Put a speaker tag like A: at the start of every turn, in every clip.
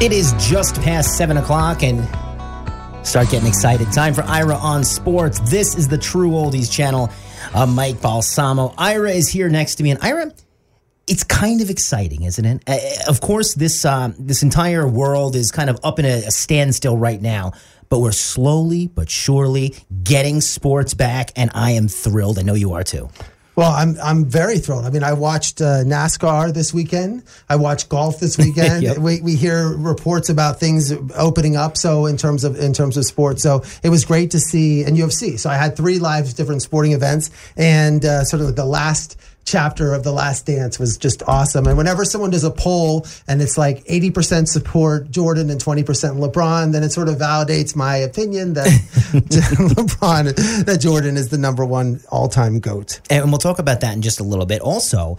A: It is just past seven o'clock and start getting excited. Time for Ira on Sports. This is the True Oldies channel. I'm Mike Balsamo. Ira is here next to me, and Ira, it's kind of exciting, isn't it? Uh, of course, this uh, this entire world is kind of up in a, a standstill right now, but we're slowly but surely getting sports back, and I am thrilled. I know you are too.
B: Well, I'm I'm very thrilled. I mean, I watched uh, NASCAR this weekend. I watched golf this weekend.
A: Yep.
B: we, we hear reports about things opening up. So in terms of in terms of sports, so it was great to see and UFC. So I had three live different sporting events, and uh, sort of the last chapter of The Last Dance was just awesome. And whenever someone does a poll and it's like 80% support Jordan and 20% LeBron, then it sort of validates my opinion that LeBron, that Jordan is the number one all time GOAT.
A: And we'll talk about that in just a little bit. Also,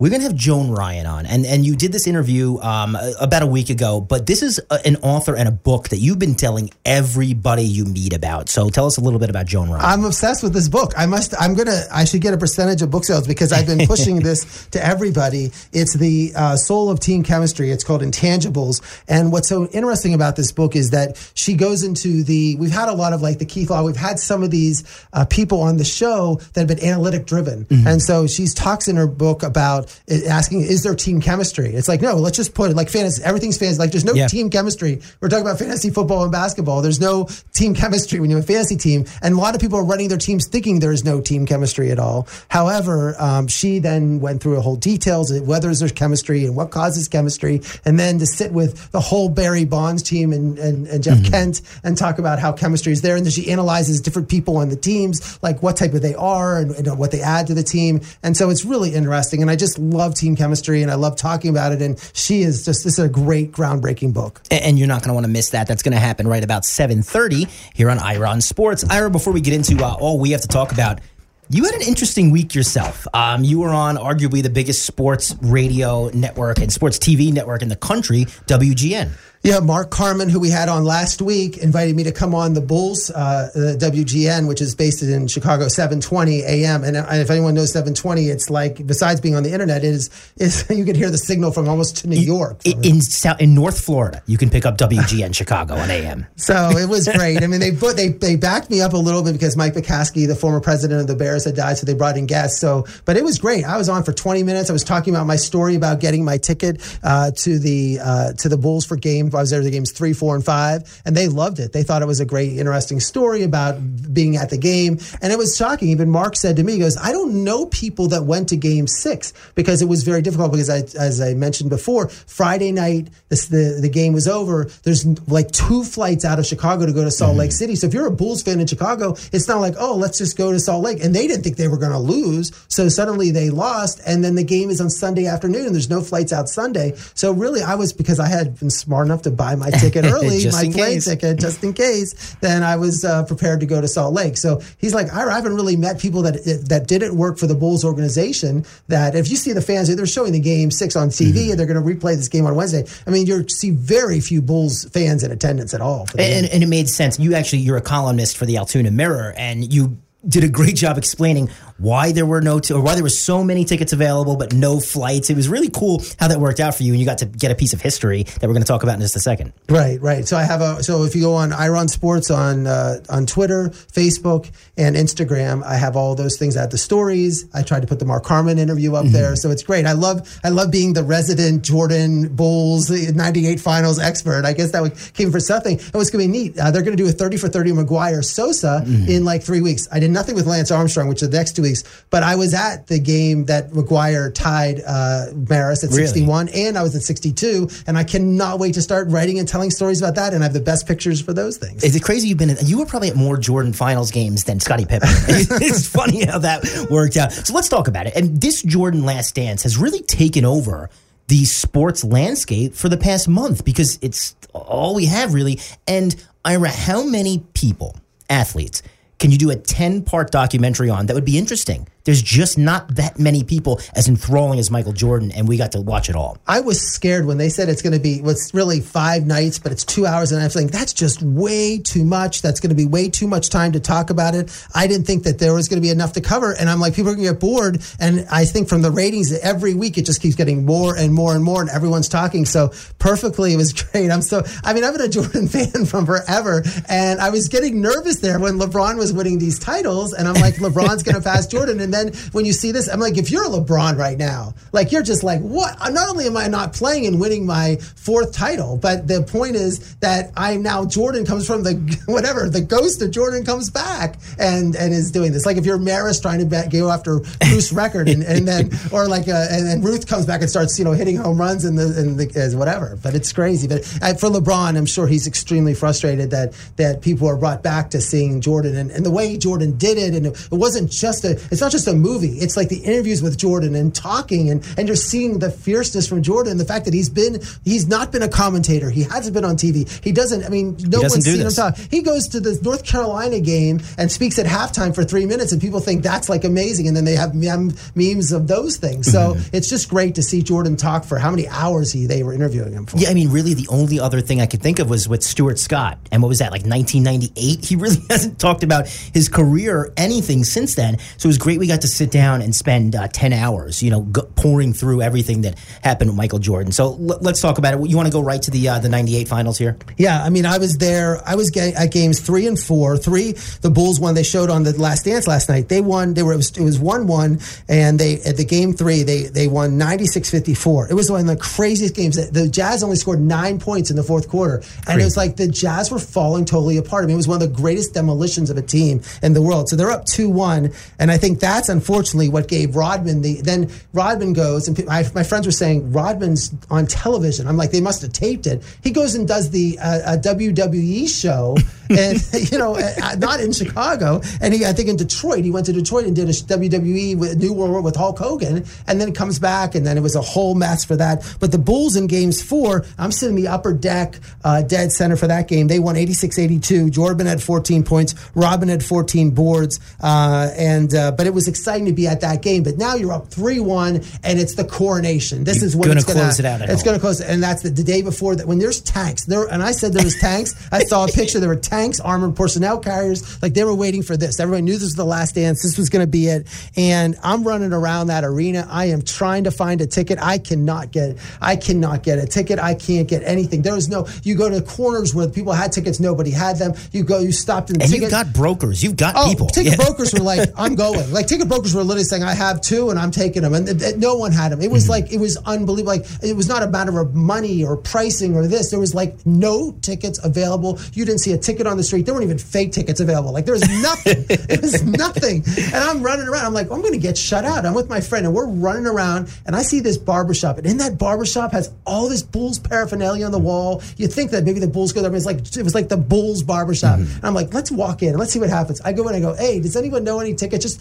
A: we're going to have Joan Ryan on. And, and you did this interview um, about a week ago, but this is a, an author and a book that you've been telling everybody you meet about. So tell us a little bit about Joan Ryan.
B: I'm obsessed with this book. I must. I'm gonna. I should get a percentage of book sales because I've been pushing this to everybody. It's the uh, soul of team chemistry. It's called Intangibles. And what's so interesting about this book is that she goes into the. We've had a lot of like the Keith Law. We've had some of these uh, people on the show that have been analytic driven, and so she talks in her book about asking, "Is there team chemistry?" It's like no. Let's just put it like fantasy. Everything's fantasy. Like there's no
A: Yeah.
B: team chemistry. We're talking about fantasy football and basketball. There's no team chemistry when you have a fantasy team, and a lot of people are running their teams thinking there is no team chemistry at all. However, um, she then went through a whole details of whether there's chemistry and what causes chemistry, and then to sit with the whole Barry Bonds team and, and, and Jeff Kent and talk about how chemistry is there, and then she analyzes different people on the teams, like what type of they are and, and what they add to the team, and so it's really interesting. And I just love team chemistry, and I love talking about it. And she is just this is a great groundbreaking book.
A: And you're not going to want to miss that. That's going to happen right about 7:30 here on Ira on Sports. Ira, before we get into uh, all we have to talk about, you had an interesting week yourself. Um, you were on arguably the biggest sports radio network and sports TV network in the country, WGN.
B: Yeah, Mark Carman, who we had on last week, invited me to come on the Bulls, uh, the WGN, which is based in Chicago, 720 AM. And, uh, if anyone knows 720, it's like, besides being on the internet, it is, is you can hear the signal from almost to New York.
A: I- In in North Florida, you can pick up WGN Chicago on AM.
B: So it was great. I mean, they put, they they backed me up a little bit because Mike McCaskey, the former president of the Bears, had died, so they brought in guests. So, but it was great. I was on for 20 minutes. I was talking about my story about getting my ticket uh, to the uh, to the Bulls for game. I was there the games three, four, and five, and they loved it. They thought it was a great, interesting story about being at the game, and it was shocking. Even Mark said to me, he "Goes, I don't know people that went to Game Six because it was very difficult. Because I, as I mentioned before, Friday night this, the the game was over. There's like two flights out of Chicago to go to Salt mm-hmm. Lake City. So if you're a Bulls fan in Chicago, it's not like oh let's just go to Salt Lake. And they didn't think they were going to lose, so suddenly they lost. And then the game is on Sunday afternoon. and There's no flights out Sunday. So really, I was because I had been smart enough to buy my ticket early, my plane
A: case.
B: ticket just in case. Then I was uh, prepared to go to Salt Lake. So he's like, I haven't really met people that that didn't work for the Bulls organization. That if you see the fans, they're showing the game six on TV,
A: Mm-hmm.
B: and they're going to replay this game on Wednesday. I mean, you see very few Bulls fans in attendance at all. for the game.
A: And, and it made sense. You actually, you're a columnist for the Altoona Mirror, and you did a great job explaining why there were no, t- or why there were so many tickets available but no flights. It was really cool how that worked out for you, and you got to get a piece of history that we're going to talk about in just a second.
B: Right, right. So I have a. So if you go on Ira on Sports on uh, on Twitter, Facebook, and Instagram, I have all those things. I have the stories. I tried to put the Mark Carman interview up there, so it's great. I love I love being the resident Jordan Bulls '98 Finals expert. I guess that would, came for something. It was going to be neat. Uh, they're going to do a 30 for 30 McGwire Sosa in like three weeks. I did nothing with Lance Armstrong, which the next two weeks, but I was at the game that McGwire tied uh, Maris at
A: Really?
B: 61 and I was at 62, and I cannot wait to start writing and telling stories about that. And I have the best pictures for those things.
A: Is it crazy you've been? In you were probably at more Jordan Finals games than Scottie Pippen. it's funny how that worked out. So let's talk about it. And this Jordan Last Dance has really taken over the sports landscape for the past month because it's all we have really. And Ira, how many people, athletes, can you do a 10 part documentary on that would be interesting? There there's just not that many people as enthralling as Michael Jordan, and we got to watch it all.
B: I was scared when they said it's going to be what's really five nights, but it's two hours, and I was like, that's just way too much. That's going to be way too much time to talk about it. I didn't think that there was going to be enough to cover, and I'm like, people are going to get bored. And I think from the ratings, every week it just keeps getting more and more and more, and everyone's talking. So perfectly, it was great. I'm so, I mean, I've been a Jordan fan from forever, and I was getting nervous there when LeBron was winning these titles, and I'm like, LeBron's going to pass Jordan. And then when you see this, I'm like, if you're LeBron right now, like you're just like, what? Not only am I not playing and winning my fourth title, but the point is that I'm now Jordan comes from the whatever the ghost of Jordan comes back and and is doing this. Like if you're Maris trying to bet, go after Bruce record, and, and then or like uh, and then Ruth comes back and starts you know hitting home runs and the and the whatever. But it's crazy. But uh, for LeBron, I'm sure he's extremely frustrated that that people are brought back to seeing Jordan and, and the way Jordan did it, and it, it wasn't just a it's not just a movie. It's like the interviews with Jordan and talking and and you're seeing the fierceness from Jordan, the fact that he's been he's not been a commentator, he hasn't been on TV, he doesn't. I mean, no one's seen
A: this.
B: him talk. He goes to the North Carolina game and speaks at halftime for three minutes, and people think that's like amazing, and then they have mem- memes of those things. So mm-hmm. it's just great to see Jordan talk for how many hours he they were interviewing him for.
A: Yeah, I mean, really, the only other thing I could think of was with Stuart Scott, and what was that like 1998? He really hasn't talked about his career or anything since then. So it was great. We got to sit down and spend uh, 10 hours, you know, go, pouring through everything that happened with Michael Jordan. So l- let's talk about it. You want to go right to the uh, the 98 finals here?
B: Yeah, I mean, I was there. I was ga- at games three and four. Three, the Bulls won. They showed on the Last Dance last night. They won. They were. It was, it was one one, and they at the game three they they won 96-54. It was one of the craziest games. The Jazz only scored nine points in the fourth quarter, and
A: Crazy.
B: it was like the Jazz were falling totally apart. I mean, it was one of the greatest demolitions of a team in the world. So they're up two one, and I think that's unfortunately what gave Rodman the. Then Rodman goes, and my, my friends were saying Rodman's on television. I'm like, they must have taped it. He goes and does the uh, a WWE show, and you know, uh, not in Chicago, and he I think in Detroit. He went to Detroit and did a WWE with New World with Hulk Hogan, and then comes back, and then it was a whole mess for that. But the Bulls in Games Four, I'm sitting in the upper deck, uh, dead center for that game. They won 86-82. Jordan had 14 points. Robin had 14 boards, uh, and uh, but it was exciting to be at that game. But now you're up three one, and it's the coronation. This
A: You're
B: is when it's gonna
A: close it out at
B: It's going to close, and that's the, the day before that. When there's tanks, there and I said there was tanks. I saw a picture. There were tanks, armored personnel carriers. Like they were waiting for this. Everybody knew this was the last dance. This was going to be it. And I'm running around that arena. I am trying to find a ticket. I cannot get. I cannot get a ticket. I can't get anything. There was no. You go to corners where people had tickets. Nobody had them. You go. You stopped in the
A: And
B: ticket.
A: you've got brokers, you've got
B: Oh,
A: people.
B: ticket
A: Yeah.
B: brokers were like, "I'm going." Like ticket brokers were literally saying, "I have two, and I'm taking them," and th- th- no one had them. It was
A: Mm-hmm.
B: like it was unbelievable. Like it was not a matter of money or pricing or this. There was like no tickets available. You didn't see a ticket on the street. There weren't even fake tickets available. Like there was nothing. it was nothing. And I'm running around. I'm like, I'm going to get shut out. I'm with my friend, and we're running around, and I see this barbershop, and in that barbershop has all this Bulls paraphernalia on the wall. You think that maybe the Bulls go there, but it's like it was like the Bulls barbershop.
A: Mm-hmm.
B: And I'm like, let's walk in and let's see what happens. I go in I go, hey, does anyone know any tickets? Just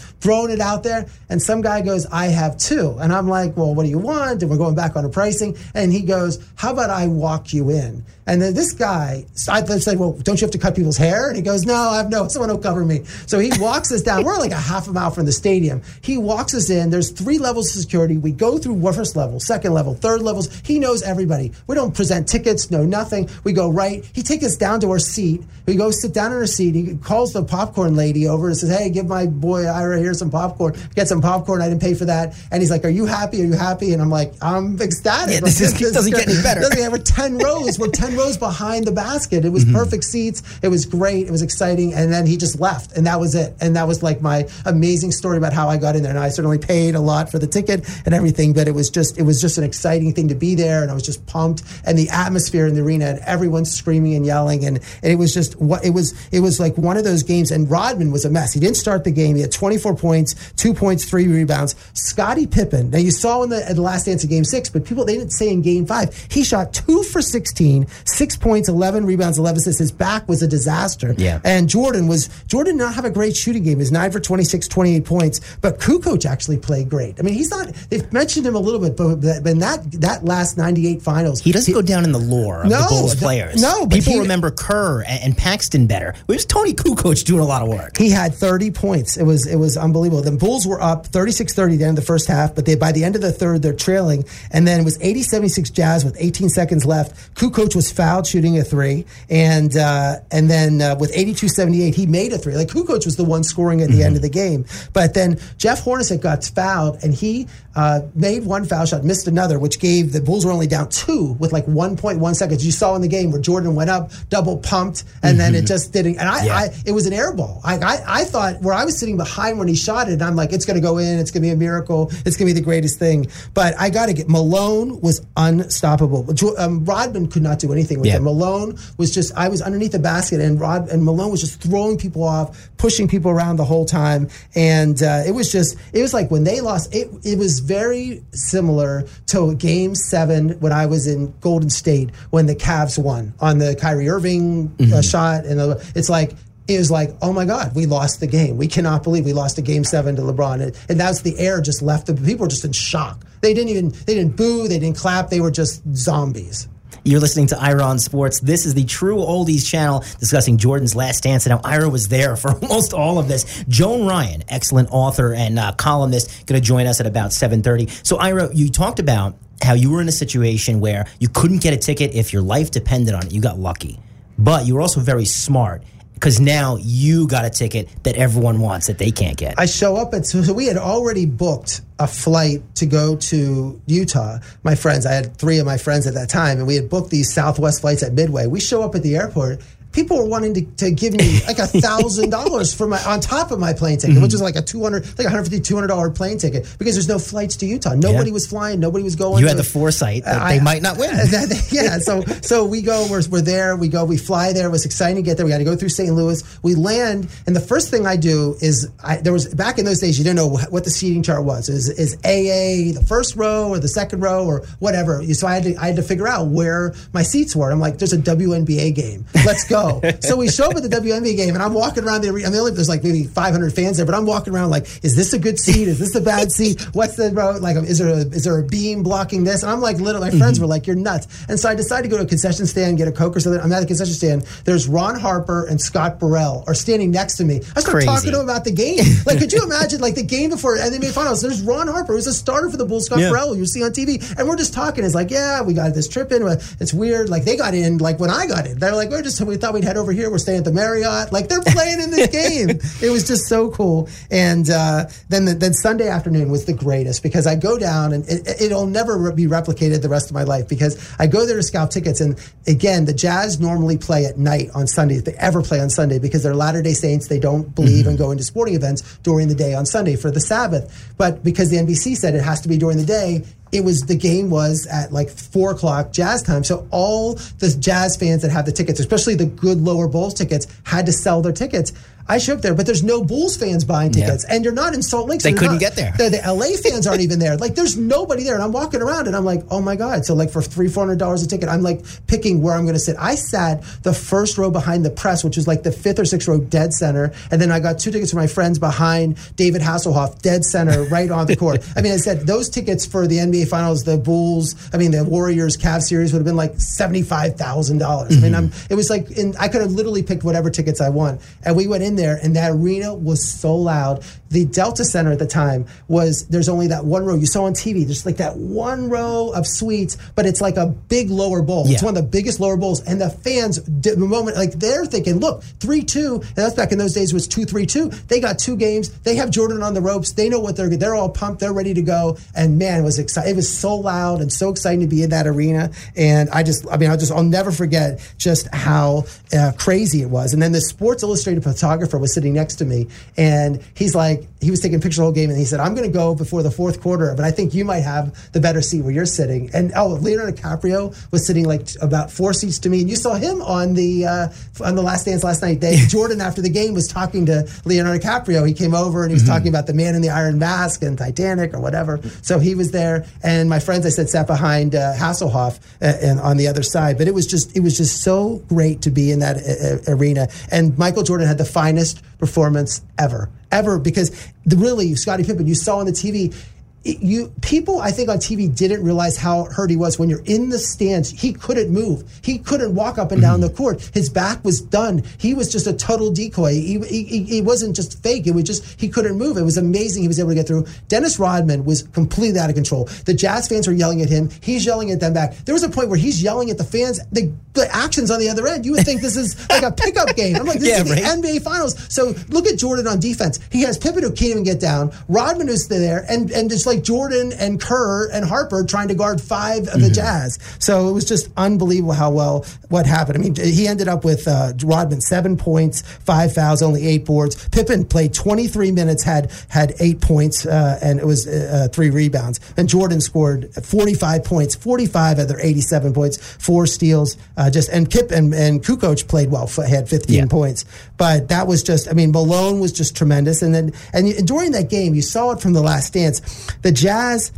B: throwing it out there. And some guy goes, I have two. And I'm like, well, what do you want? And we're going back on the pricing. And he goes, how about I walk you in? And then this guy, I said, well, don't you have to cut people's hair? And he goes, no, I have no, someone will cover me. So he walks us down. We're like a half a mile from the stadium. He walks us in. There's three levels of security. We go through first level, second level, third levels. He knows everybody. We don't present tickets, no nothing. We go right. He takes us down to our seat. We go sit down in our seat. He calls the popcorn lady over and says, hey, give my boy Ira here some popcorn. Get some popcorn. I didn't pay for that. And he's like, are you happy? Are you happy? And I'm like, I'm ecstatic.
A: Yeah, this is- doesn't get any better.
B: Doesn't we're 10 rows. We're 10 rows behind the basket. It was
A: Mm-hmm.
B: perfect seats. It was great. It was exciting. And then he just left. And that was it. And that was like my amazing story about how I got in there. And I certainly paid a lot for the ticket and everything, but it was just, it was just an exciting thing to be there. And I was just pumped. And the atmosphere in the arena and everyone screaming and yelling. And, and it was just what it was, it was like one of those games. And Rodman was a mess. He didn't start the game. He had 24 points, two points, three rebounds. Scottie Pippen. Now you saw in the, at the last dance of game six, but people, they didn't say in game five, he shot two for 16, six points, 11 rebounds, 11 assists. His back was a disaster.
A: Yeah.
B: And Jordan was, Jordan did not have a great shooting game. He was nine for 26, 28 points, but Kukoc actually played great. I mean, he's not, they've mentioned him a little bit, but, but in that, that last 98 finals,
A: He doesn't go down in the lore of
B: No,
A: the Bulls players.
B: no, but
A: people
B: he-
A: remember Kerr and, and Paxson better. It was Toni Kukoc doing a lot of work.
B: He had 30 points. It was it was unbelievable. The Bulls were up 36-30 at the end of the first half, but they by the end of the third they're trailing. And then it was 80-76 Jazz with 18 seconds left. Kukoc was fouled shooting a three, and uh, and then uh, with 82-78 he made a three. Like Kukoc was the one scoring at the end of the game. But then Jeff Hornacek got fouled, and he uh, made one foul shot, missed another, which gave the Bulls were only down two with like 1.1 seconds. You saw in the game where Jordan went up, double pumped, and then it just didn't. And I,
A: Yeah.
B: I it was an air ball. I, I, I thought where I was sitting behind when he shot it, and I'm like, it's going to go in. It's going to be a miracle. It's going to be the greatest thing. But I got to get Malone was unstoppable. Um, Rodman could not do anything with
A: Yeah.
B: him. Malone was just I was underneath the basket, and Rod and Malone was just throwing people off, pushing people around the whole time, and uh, it was just it was like when they lost. It it was very similar to Game Seven when I was in Golden State when the Cavs won on the Kyrie Irving uh, shot, and the, it's like it was like, oh my God, we lost the game. We cannot believe we lost a game seven to LeBron. And, and that's the air just left. The people were just in shock. They didn't even, they didn't boo, they didn't clap. They were just zombies.
A: You're listening to Ira on Sports. This is the True Oldies channel discussing Jordan's last dance. And now Ira was there for almost all of this. Joan Ryan, excellent author and uh, columnist, going to join us at about 7:30. So Ira, you talked about how you were in a situation where you couldn't get a ticket if your life depended on it. You got lucky, but you were also very smart because now you got a ticket that everyone wants that they can't get.
B: I show up at so we had already booked a flight to go to Utah. My friends, I had three of my friends at that time, and we had booked these Southwest flights at Midway. We show up at the airport. People were wanting to, to give me like a thousand dollars for my on top of my plane ticket, which is mm-hmm. like a two hundred, like a hundred fifty, two hundred dollar plane ticket because there's no flights to Utah. Nobody
A: Yeah.
B: was flying. Nobody was going.
A: you had
B: to-
A: the foresight that
B: I-
A: they might not win.
B: yeah, so so we go, we're, we're there, we go, we fly there. It was exciting to get there. We got to go through St. Louis. We land, and the first thing I do is I, there was back in those days you didn't know wh- what the seating chart was. Is is AA the first row or the second row or whatever? So I had to I had to figure out where my seats were. I'm like, there's a WNBA game. Let's go. So we show up at the WNBA game, and I'm walking around the arena. I mean, only there's like maybe 500 fans there, but I'm walking around like, is this a good seat? Is this a bad seat? What's the road? Like, is there a, is there a beam blocking this? And I'm like, little. My friends mm-hmm. were like, you're nuts. And so I decided to go to a concession stand, get a coke or something. I'm at the concession stand. There's Ron Harper and Scott Burrell are standing next to me. I start
A: Crazy.
B: talking to them about the game. Like, could you imagine like the game before NBA Finals? There's Ron Harper, who's a starter for the Bulls. Scott
A: Yeah.
B: Burrell, you see on TV, and we're just talking. It's like, yeah, we got this trip in. It's weird. Like they got in like when I got in. They're like, we're just we thought we'd head over here. We're staying at the Marriott. Like they're playing in this game. It was just so cool. And uh, then the, then Sunday afternoon was the greatest because I go down and it, it'll never be replicated the rest of my life because I go there to scalp tickets. And again, the Jazz normally play at night on Sunday if they ever play on Sunday because they're Latter Day Saints. They don't believe in going to sporting events during the day on Sunday for the Sabbath. But because the NBC said it has to be during the day, it was the game was at like four o'clock jazz time. So all the jazz fans that have the tickets, especially the good lower bowls tickets, had to sell their tickets. I show up there, but there's no Bulls fans buying
A: Yeah.
B: tickets, and you're not in Salt Lake. so
A: They couldn't
B: not-
A: get there.
B: The, the LA fans aren't even there. Like, there's nobody there, and I'm walking around, and I'm like, oh my god! So like for three, four hundred dollars a ticket, I'm like picking where I'm going to sit. I sat the first row behind the press, which was like the fifth or sixth row, dead center, and then I got two tickets for my friends behind David Hasselhoff, dead center, right on the court. I mean, I said those tickets for the NBA Finals, the Bulls, I mean, the Warriors Cavs series would have been like seventy five thousand dollars. I mean, mm-hmm. I'm, it was like, in, I could have literally picked whatever tickets I want, and we went in there, and that arena was so loud. The Delta Center at the time was there's only that one row you saw on TV. There's like that one row of suites, but it's like a big lower bowl. It's one of the biggest lower bowls, and the fans, the moment like they're thinking, look, three two, and that's back in those days was two three two. They got two games. They have Jordan on the ropes. They know what they're. They're all pumped. They're ready to go. And man, it was exciting. It was so loud and so exciting to be in that arena. And I just, I mean, I just, I'll never forget just how uh, crazy it was. And then the Sports Illustrated photographer was sitting next to me, and he's like, he was taking pictures the whole game, and he said, "I'm going to go before the fourth quarter, but I think you might have the better seat where you're sitting." And oh, Leonardo DiCaprio was sitting like about four seats to me, and you saw him on the uh, on the Last Dance last night. They, Jordan after the game was talking to Leonardo DiCaprio. He came over and he was mm-hmm. talking about the Man in the Iron Mask and Titanic or whatever. So he was there, and my friends I said sat behind uh, Hasselhoff uh, and on the other side. But it was just it was just so great to be in that uh arena. And Michael Jordan had the finest performance ever, ever because the really Scottie Pippen you saw on the TV you people I think on TV didn't realize how hurt he was when you're in the stands. He couldn't move. He couldn't walk up and down mm-hmm. the court. His back was done. He was just a total decoy. He, he, he wasn't just fake. It was just he couldn't move. It was amazing he was able to get through. Dennis Rodman was completely out of control. The Jazz fans were yelling at him. He's yelling at them back. There was a point where he's yelling at the fans. The, the actions on the other end. You would think this is like a pickup game. I'm like, this yeah, is right? the NBA Finals. So look at Jordan on defense. He has Pippen who can't even get down. Rodman is there, and and it's like Jordan and Kerr and Harper trying to guard five of the mm-hmm. Jazz. So it was just unbelievable how well what happened. I mean, he ended up with uh, Rodman seven points, five fouls, only eight boards. Pippen played 23 minutes, had had eight points, uh, and it was uh, three rebounds. And Jordan scored 45 points, 45 of their 87 points, four steals. Uh, just and Kip and and Kukoc played well, had 15 yeah. points. But that was just, I mean, Malone was just tremendous. And then and during that game, you saw it from the Last Dance. The Jazz,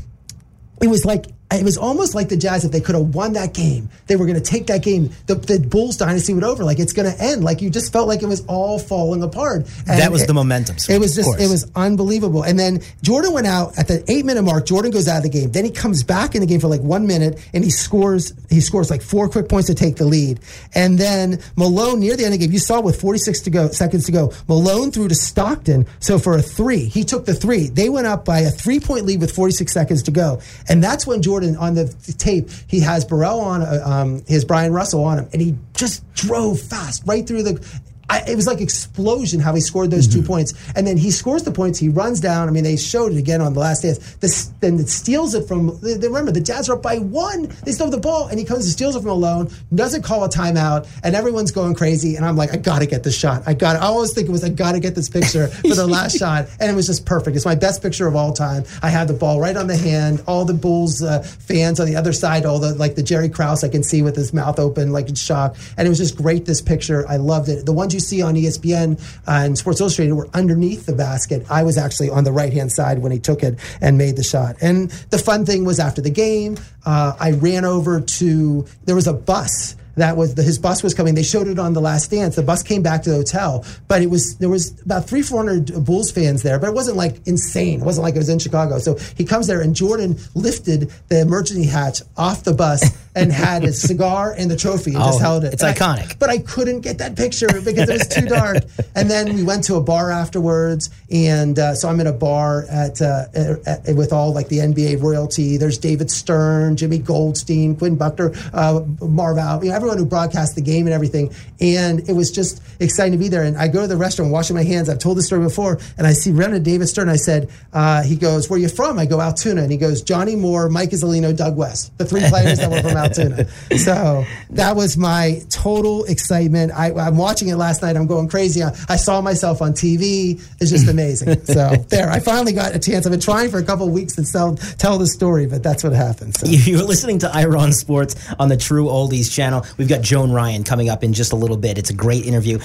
B: it was like it was almost like the Jazz if they could have won that game, they were going to take that game. The, the Bulls dynasty would over. Like it's going to end. Like you just felt like it was all falling apart.
A: And that was it, the momentum.
B: It was just it was unbelievable. And then Jordan went out at the eight minute mark. Jordan goes out of the game. Then he comes back in the game for like one minute and he scores. He scores like four quick points to take the lead. And then Malone near the end of the game, you saw with 46 to go seconds to go, Malone threw to Stockton. So for a three, he took the three. They went up by a three point lead with 46 seconds to go. And that's when Jordan On the tape, he has Burrell on, uh, um, his Bryon Russell on him, and he just drove fast right through the I, it was like explosion how he scored those mm-hmm. two points, and then he scores the points. He runs down. I mean, they showed it again on the last dance. This, then it steals it from. They, they, remember the Jazz are up by one. They still have the ball, and he comes and steals it from Malone. Doesn't call a timeout, and everyone's going crazy. And I'm like, I got to get this shot. I got. I always think it was I got to get this picture for the last shot, and it was just perfect. It's my best picture of all time. I had the ball right on the hand. All the Bulls uh, fans on the other side, all the like the Jerry Krause I can see with his mouth open, like in shock, and it was just great. This picture, I loved it. The ones you see on ESPN uh, and Sports Illustrated were underneath the basket. I was actually on the right hand side when he took it and made the shot. And the fun thing was after the game, uh, I ran over to, there was a bus that was the, his bus was coming. They showed it on the Last Dance. The bus came back to the hotel, but it was there was about three four hundred Bulls fans there, but it wasn't like insane. It wasn't like it was in Chicago. So he comes there, and Jordan lifted the emergency hatch off the bus and had a cigar and the trophy and oh, just held it.
A: It's
B: and
A: iconic.
B: I, but I couldn't get that picture because it was too dark. and then we went to a bar afterwards, and uh, so I'm in a bar at, uh, at, with all like the NBA royalty. There's David Stern, Jimmy Goldstein, Quinn Buckner, uh, Marv Al, you know, everyone who broadcast the game and everything. And it was just exciting to be there. And I go to the restaurant, washing my hands. I've told this story before, and I see Renna David Stern. I said, uh, he goes, "Where are you from?" I go, Altoona, and he goes, Johnny Moore, Mike Iuzzolino, Doug West, the three players that were from Altoona. So that was my total excitement. I, am watching it last night. I'm going crazy. I, I, saw myself on TV. It's just amazing. So there, I finally got a chance. I've been trying for a couple of weeks to tell, tell the story, but that's what happened. So.
A: You're listening to Ira on Sports on the True Oldies channel. We've got Joan Ryan coming up in just a little bit. It's a great interview.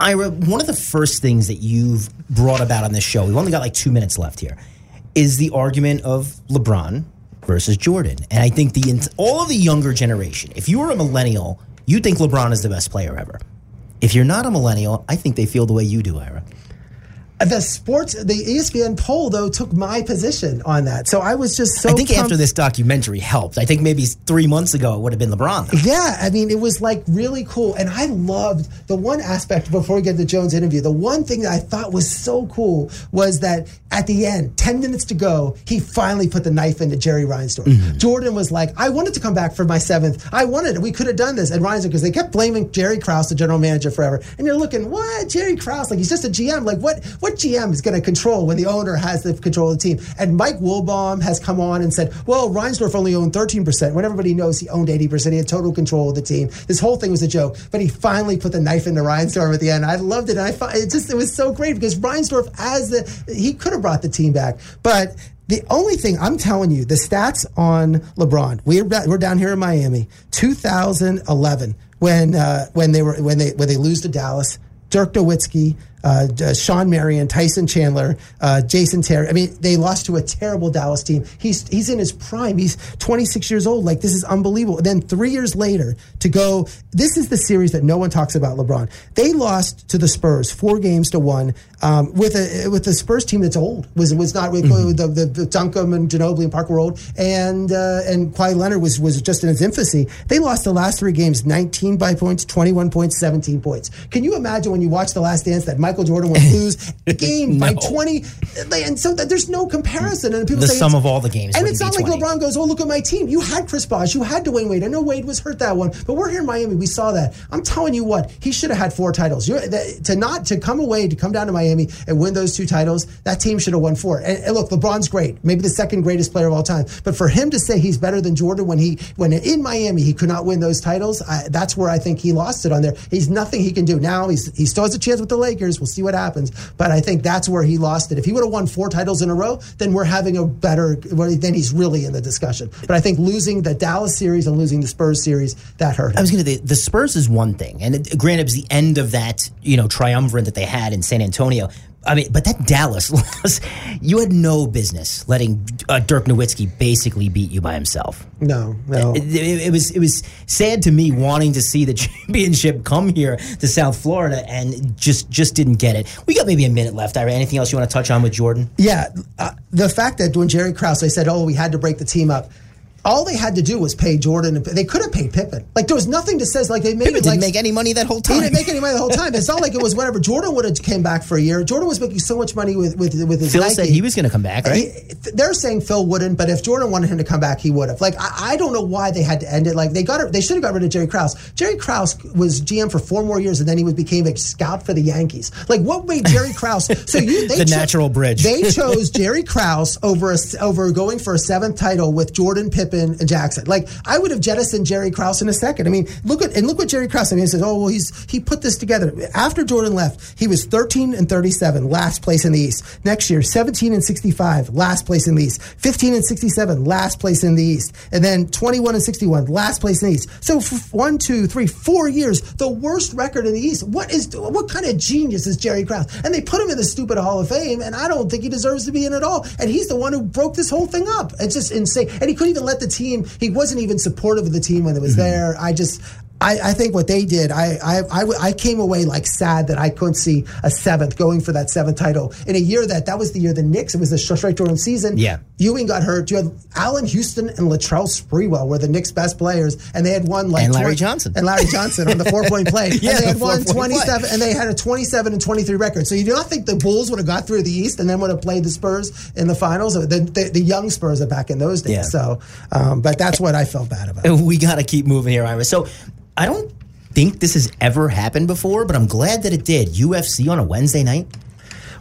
A: Ira, one of the first things that you've brought about on this show, we've only got like two minutes left here, is the argument of LeBron versus Jordan. And I think the all of the younger generation, if you are a millennial, you think LeBron is the best player ever. If you're not a millennial, I think they feel the way you do, Ira
B: the sports the espn poll though took my position on that so i was just so
A: i think pumped. after this documentary helped i think maybe three months ago it would have been lebron
B: though. yeah i mean it was like really cool and i loved the one aspect before we get to jones interview the one thing that i thought was so cool was that at the end, 10 minutes to go, he finally put the knife into Jerry Reinsdorf.
A: Mm-hmm.
B: Jordan was like, I wanted to come back for my seventh. I wanted it. We could have done this. And Reinsdorf, because they kept blaming Jerry Krause, the general manager, forever. And you're looking, what? Jerry Krause? Like, he's just a GM. Like, what, what GM is going to control when the owner has the control of the team? And Mike Wilbon has come on and said, well, Reinsdorf only owned 13%, when everybody knows he owned 80%. He had total control of the team. This whole thing was a joke. But he finally put the knife into Reinsdorf at the end. I loved it. And I it just, it was so great because Reinsdorf, as the, he could have brought the team back. But the only thing I'm telling you, the stats on LeBron, we're, we're down here in Miami, 2011, when, uh, when they were, when they, when they lose to Dallas, Dirk Nowitzki, uh, uh, Shawn Marion, Tyson Chandler, uh, Jason Terry. I mean, they lost to a terrible Dallas team. He's he's in his prime. He's 26 years old. Like this is unbelievable. And then three years later to go. This is the series that no one talks about. LeBron. They lost to the Spurs four games to one um, with a with a Spurs team that's old. Was was not with mm-hmm. the, the, the Duncan and Ginobili and Parker old and uh, and Kawhi Leonard was was just in its infancy. They lost the last three games 19 by points, 21 points, 17 points. Can you imagine when you watch the Last Dance that Michael Jordan would lose game no. by 20. And so that there's no comparison. And people
A: the
B: say
A: sum of all the games.
B: And it's not
A: 20.
B: like LeBron goes, oh, look at my team. You had Chris Bosh. You had Dwyane Wade. I know Wade was hurt that one, but we're here in Miami. We saw that. I'm telling you what, he should have had four titles. You're, that, to not, to come away, to come down to Miami and win those two titles, that team should have won four. And, and look, LeBron's great. Maybe the second greatest player of all time. But for him to say he's better than Jordan when he, when in Miami, he could not win those titles, I, that's where I think he lost it on there. He's nothing he can do. Now he's, he still has a chance with the Lakers. We'll see what happens. But I think that's where he lost it. If he would have won four titles in a row, then we're having a better. Then he's really in the discussion. But I think losing the Dallas series and losing the Spurs series that hurt. Him.
A: I was going to. Say the Spurs is one thing, and granted, it was the end of that you know triumvirate that they had in San Antonio. I mean, but that Dallas loss, you had no business letting uh, Dirk Nowitzki basically beat you by himself.
B: No, no.
A: It, it, it, was it was sad to me wanting to see the championship come here to South Florida and just just didn't get it. We got maybe a minute left. Ira, anything else you want to touch on with Jordan?
B: Yeah, uh, the fact that when Jerry Krause, they said, "Oh, we had to break the team up." All they had to do was pay Jordan. And, They could have paid Pippen. Like there was nothing to says like they made
A: Pippen
B: it
A: didn't
B: like,
A: make any money that whole time.
B: He didn't make any money the whole time. It's not like it was whatever. Jordan would have came back for a year. Jordan was making so much money with with, with his.
A: Phil
B: Nike.
A: said he was going to come back, right? He,
B: they're saying Phil wouldn't, but if Jordan wanted him to come back, he would have. Like I, I don't know why they had to end it. Like they got they should have got rid of Jerry Krause. Jerry Krause was GM for four more years, and then he was, became a scout for the Yankees. Like what made Jerry Krause? So you
A: they the cho- natural bridge.
B: they chose Jerry Krause over a, over going for a seventh title with Jordan, Pippen, and Jackson. Like I would have jettisoned Jerry Krause in a second. I mean, look at and look what Jerry Krause. I mean, he says, "Oh well, he's he put this together." After Jordan left, he was 13 and 37, last place in the East. Next year, 17 and 65, last place in the East. 15 and 67, last place in the East, and then 21 and 61, last place in the East. So one, two, three, four years, the worst record in the East. What is what kind of genius is Jerry Krause? And they put him in the stupid Hall of Fame, and I don't think he deserves to be in at all. And he's the one who broke this whole thing up. It's just insane. And he couldn't even let the team. He wasn't even supportive of the team when it was mm-hmm. there. I just, I, I, think what they did, I, I, I, I, came away like sad that I couldn't see a seventh going for that seventh title in a year that that was the year the Knicks. It was the strike during season.
A: Yeah,
B: Ewing got hurt. You had Allan Houston and Latrell Sprewell were the Knicks' best players, and they had won like
A: and Larry 20, Johnson
B: and Larry Johnson on the four point play.
A: yeah,
B: and they
A: had
B: won twenty seven, and they had a twenty seven and twenty three record. So you do not think the Bulls would have got through the East and then would have played the Spurs in the finals? The, the, the young Spurs are back in those days. Yeah. So, um, but that's what I felt bad about.
A: We got to keep moving here, Ira. So I don't think this has ever happened before, but I'm glad that it did. UFC on a Wednesday night.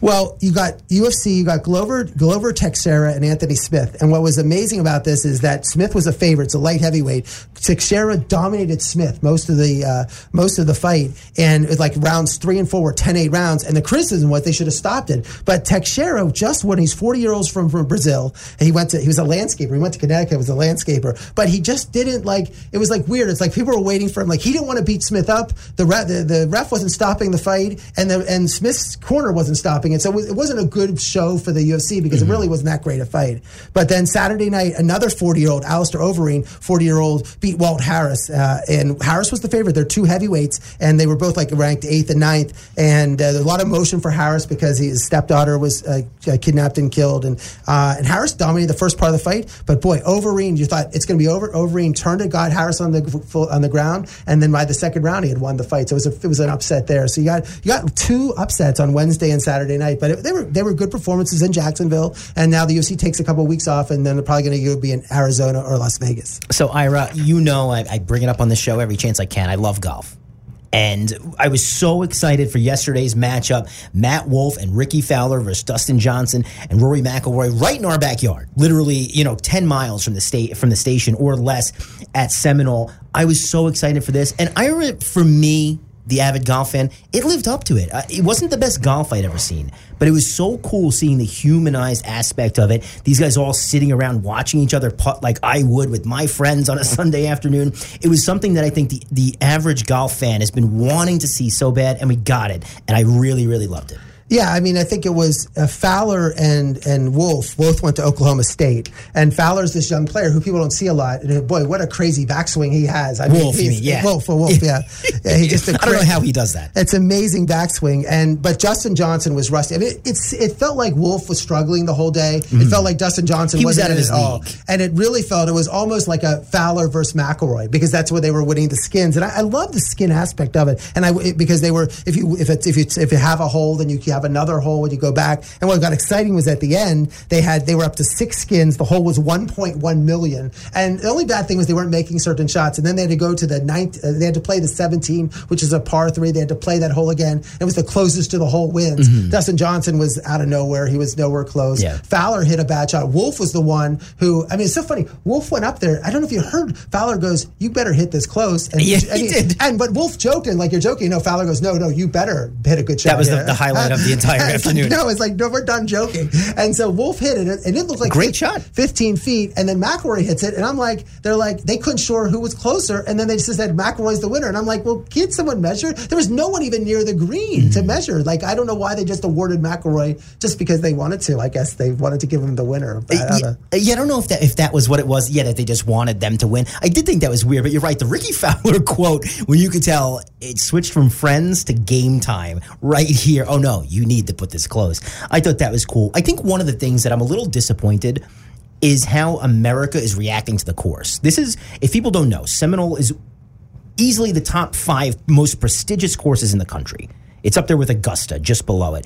B: Well, you got UFC, you got Glover, Glover Teixeira, and Anthony Smith. And what was amazing about this is that Smith was a favorite, it's a light heavyweight. Teixeira dominated Smith most of the uh, most of the fight, and it was like rounds three and four were 10-8 rounds. And the criticism was they should have stopped it. But Teixeira just when he's 40 years old from, from Brazil, he went to he was a landscaper. He went to Connecticut, was a landscaper, but he just didn't like. It was like weird. It's like people were waiting for him. Like he didn't want to beat Smith up. The ref, the, the ref wasn't stopping the fight, and the and Smith's corner wasn't stopping it. So it wasn't a good show for the UFC because mm-hmm. it really wasn't that great a fight. But then Saturday night, another 40 year old, Alistair Overeem, 40 year old, beat Walt Harris. Uh, and Harris was the favorite. They're two heavyweights, and they were both like ranked eighth and ninth. And uh, a lot of motion for Harris because his stepdaughter was uh, uh kidnapped and killed. And, uh, and Harris dominated the first part of the fight. But boy, Overeem, you thought it's going to be over. Overeem turned it, got Harris on the on the ground, and then by the second round, he had won the fight. So it was, a, it was an upset there. So you got you got two upsets on Wednesday and Saturday Friday night. But it, they were they were good performances in Jacksonville, and now the UFC takes a couple of weeks off, and then they're probably going to be in Arizona or Las Vegas.
A: So, Ira, you know I, I bring it up on the show every chance I can. I love golf. And I was so excited for yesterday's matchup. Matt Wolff and Rickie Fowler versus Dustin Johnson and Rory McIlroy right in our backyard. Literally, you know, 10 miles from the state from the station or less at Seminole. I was so excited for this. And Ira, for me, the avid golf fan, it lived up to it. Uh, it wasn't the best golf I'd ever seen, but it was so cool seeing the humanized aspect of it. These guys all sitting around watching each other putt like I would with my friends on a Sunday afternoon. It was something that I think the, the average golf fan has been wanting to see so bad, and we got it. And I really, really loved it.
B: Yeah, I mean, I think it was uh, Fowler and and Wolff both went to Oklahoma State, and Fowler's this young player who people don't see a lot. And uh, boy, what a crazy backswing he has!
A: I Wolff, mean, yeah,
B: Wolff, Wolff, yeah. yeah he
A: just I don't know how he does that.
B: It's amazing backswing, and but Dustin Johnson was rusty. I mean, it, it's it felt like Wolff was struggling the whole day. Mm. It felt like Dustin Johnson
A: he
B: wasn't
A: was out of his
B: all, and it really felt it was almost like a Fowler versus McIlroy because that's where they were winning the skins, and I, I love the skin aspect of it, and I because they were if you if it's if you if you have a hole, then you have another hole when you go back. And what got exciting was at the end they had they were up to six skins. The hole was 1.1 million, and the only bad thing was they weren't making certain shots. And then they had to go to the ninth. Uh, they had to play the 17, which is a par three. They had to play that hole again. It was the closest to the hole wins. Mm-hmm. Dustin Johnson was out of nowhere. He was nowhere close.
A: Yeah.
B: Fowler hit a bad shot. Wolff was the one who. I mean, it's so funny. Wolff went up there. I don't know if you heard. Fowler goes, "You better hit this close."
A: And, yeah, and he, did.
B: And but Wolff joked and like you're joking. You know, Fowler goes, "No, no, you better hit a good shot."
A: That was the, the, highlight of the entire afternoon.
B: Like, no, it's like no, we're done joking. And so Wolff hit it, and it looked like
A: great shot,
B: 15 feet. And then McIlroy hits it, and I'm like, they're like, they couldn't sure who was closer, and then they just said McIlroy's the winner, and I'm like, well, can't someone measure? There was no one even near the green mm-hmm. to measure. Like, I don't know why they just awarded McIlroy just because they wanted to. I guess they wanted to give him the winner.
A: But, uh, yeah, yeah, I don't know if that if that was what it was. Yeah, that they just wanted them to win. I did think that was weird, but you're right. The Rickie Fowler quote, when you could tell it switched from friends to game time right here. Oh no, you need to put this close. I thought that was cool. I think one of the things that I'm a little disappointed is how America is reacting to the course. This is, if people don't know, Seminole is easily the top five most prestigious courses in the country. It's up there with Augusta, just below it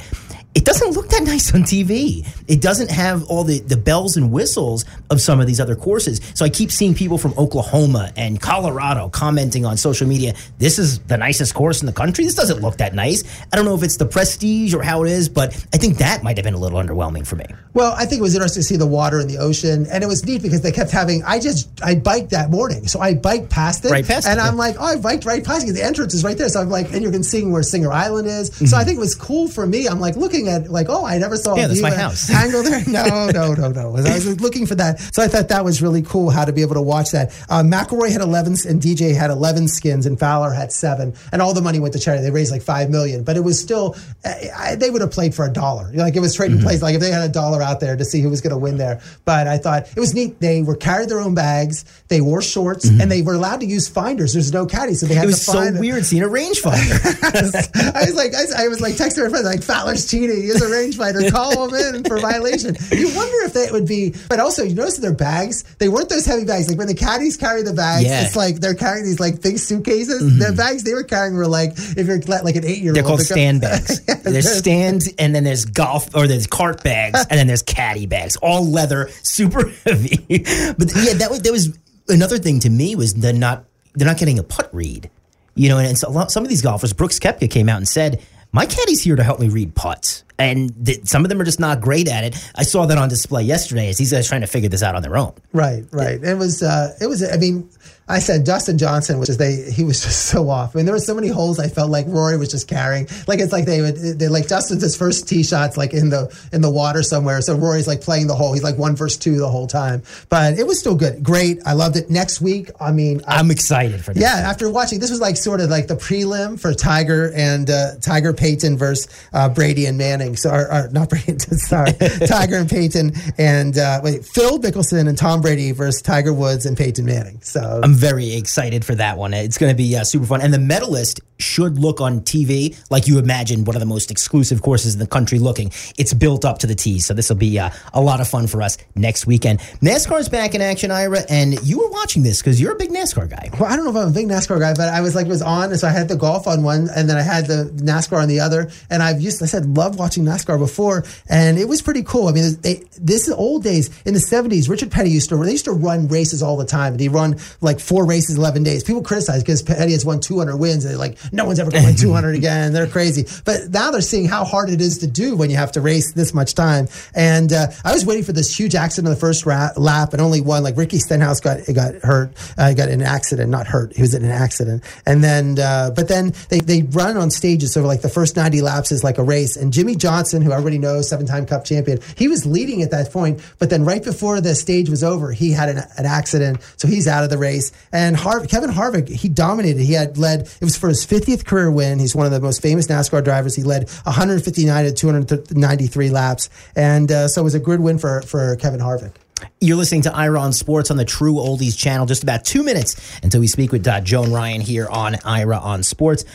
A: it doesn't look that nice on TV. It doesn't have all the, the bells and whistles of some of these other courses. So I keep seeing people from Oklahoma and Colorado commenting on social media, this is the nicest course in the country. This doesn't look that nice. I don't know if it's the prestige or how it is, but I think that might have been a little underwhelming for me.
B: Well, I think it was interesting to see the water in the ocean. And it was neat because they kept having, I just, I biked that morning. So I biked past it.
A: Right past
B: and
A: it.
B: I'm like, oh, I biked right past it. The entrance is right there. So I'm like, and you can see where Singer Island is. Mm-hmm. So I think it was cool for me. I'm like looking at like, oh, I never saw
A: yeah,
B: a
A: that's my house.
B: angle there. No, no, no, no. I was looking for that, so I thought that was really cool how to be able to watch that. Uh, McIlroy had 11 and DJ had 11 skins, and Fowler had seven, and all the money went to charity. They raised like five million, but it was still I, they would have played for a dollar. Like it was trading mm-hmm. plays. Like if they had a dollar out there to see who was going to win there. But I thought it was neat. They were carried their own bags. They wore shorts, mm-hmm. and they were allowed to use finders. There's no caddy, so they had
A: it was
B: to find.
A: so weird seeing a rangefinder.
B: I was like, I, I was like texting my friends like Fowler's cheating. He's a rangefinder. Call him in for violation. You wonder if that would be. But also, you notice their bags. They weren't those heavy bags. Like when the caddies carry the bags, yeah. it's like they're carrying these like big suitcases. Mm-hmm. The bags they were carrying were like if you're like an eight year old.
A: They're called stand bags. yeah, there's stands, and then there's golf or there's cart bags, and then there's caddy bags, all leather, super heavy. but yeah, that was that was another thing to me was they're not they're not getting a putt read. You know, and, and so lot, some of these golfers, Brooks Koepka came out and said my caddy's here to help me read putts. And th- some of them are just not great at it. I saw that on display yesterday as these guys trying to figure this out on their own.
B: Right, right. It was, uh, it was, I mean, I said Dustin Johnson, which is they, he was just so off. I mean, there were so many holes I felt like Rory was just carrying. Like it's like they would, they like Dustin's his first tee shots like in the in the water somewhere. So Rory's like playing the hole. He's like one versus two the whole time. But it was still good, great. I loved it. Next week, I mean,
A: I, am excited for this.
B: Yeah, after watching, this was like sort of like the prelim for Tiger and uh, Tiger Peyton versus uh, Brady and Manning. So, or, or not Brady, sorry, Tiger and Peyton and uh, wait, Phil Mickelson and Tom Brady versus Tiger Woods and Peyton Manning. So
A: I'm very excited for that one. It's going to be uh, super fun. And the Medalist should look on TV like you imagine one of the most exclusive courses in the country looking. It's built up to the T. So this will be uh, a lot of fun for us next weekend. NASCAR's back in action, Ira, and you were watching this because you're a big NASCAR guy.
B: Well, I don't know if I'm a big NASCAR guy, but I was like, it was on. So I had the golf on one and then I had the NASCAR on the other. And I've used, I said, love watching NASCAR before. And it was pretty cool. I mean, they, this is old days in the 70s. Richard Petty used to, they used to run races all the time. He run like four races, 11 days. People criticize because Petty has won 200 wins. And they're like, no one's ever going to win 200 again. They're crazy. But now they're seeing how hard it is to do when you have to race this much time. And uh, I was waiting for this huge accident in the first ra- lap and only one. Like Ricky Stenhouse got got hurt, uh, got in an accident, not hurt. He was in an accident. And then, uh, but then they, they run on stages. So like the first 90 laps is like a race. And Jimmie Johnson, who everybody knows, seven time cup champion, he was leading at that point. But then right before the stage was over, he had an, an accident. So he's out of the race. And Har- Kevin Harvick, he dominated. He had led, it was for his 50th career win. He's one of the most famous NASCAR drivers. He led 159 to 293 laps. And uh, so it was a good win for, for Kevin Harvick.
A: You're listening to Ira on Sports on the True Oldies channel. Just about two minutes until we speak with uh, Joan Ryan here on Ira on Sports.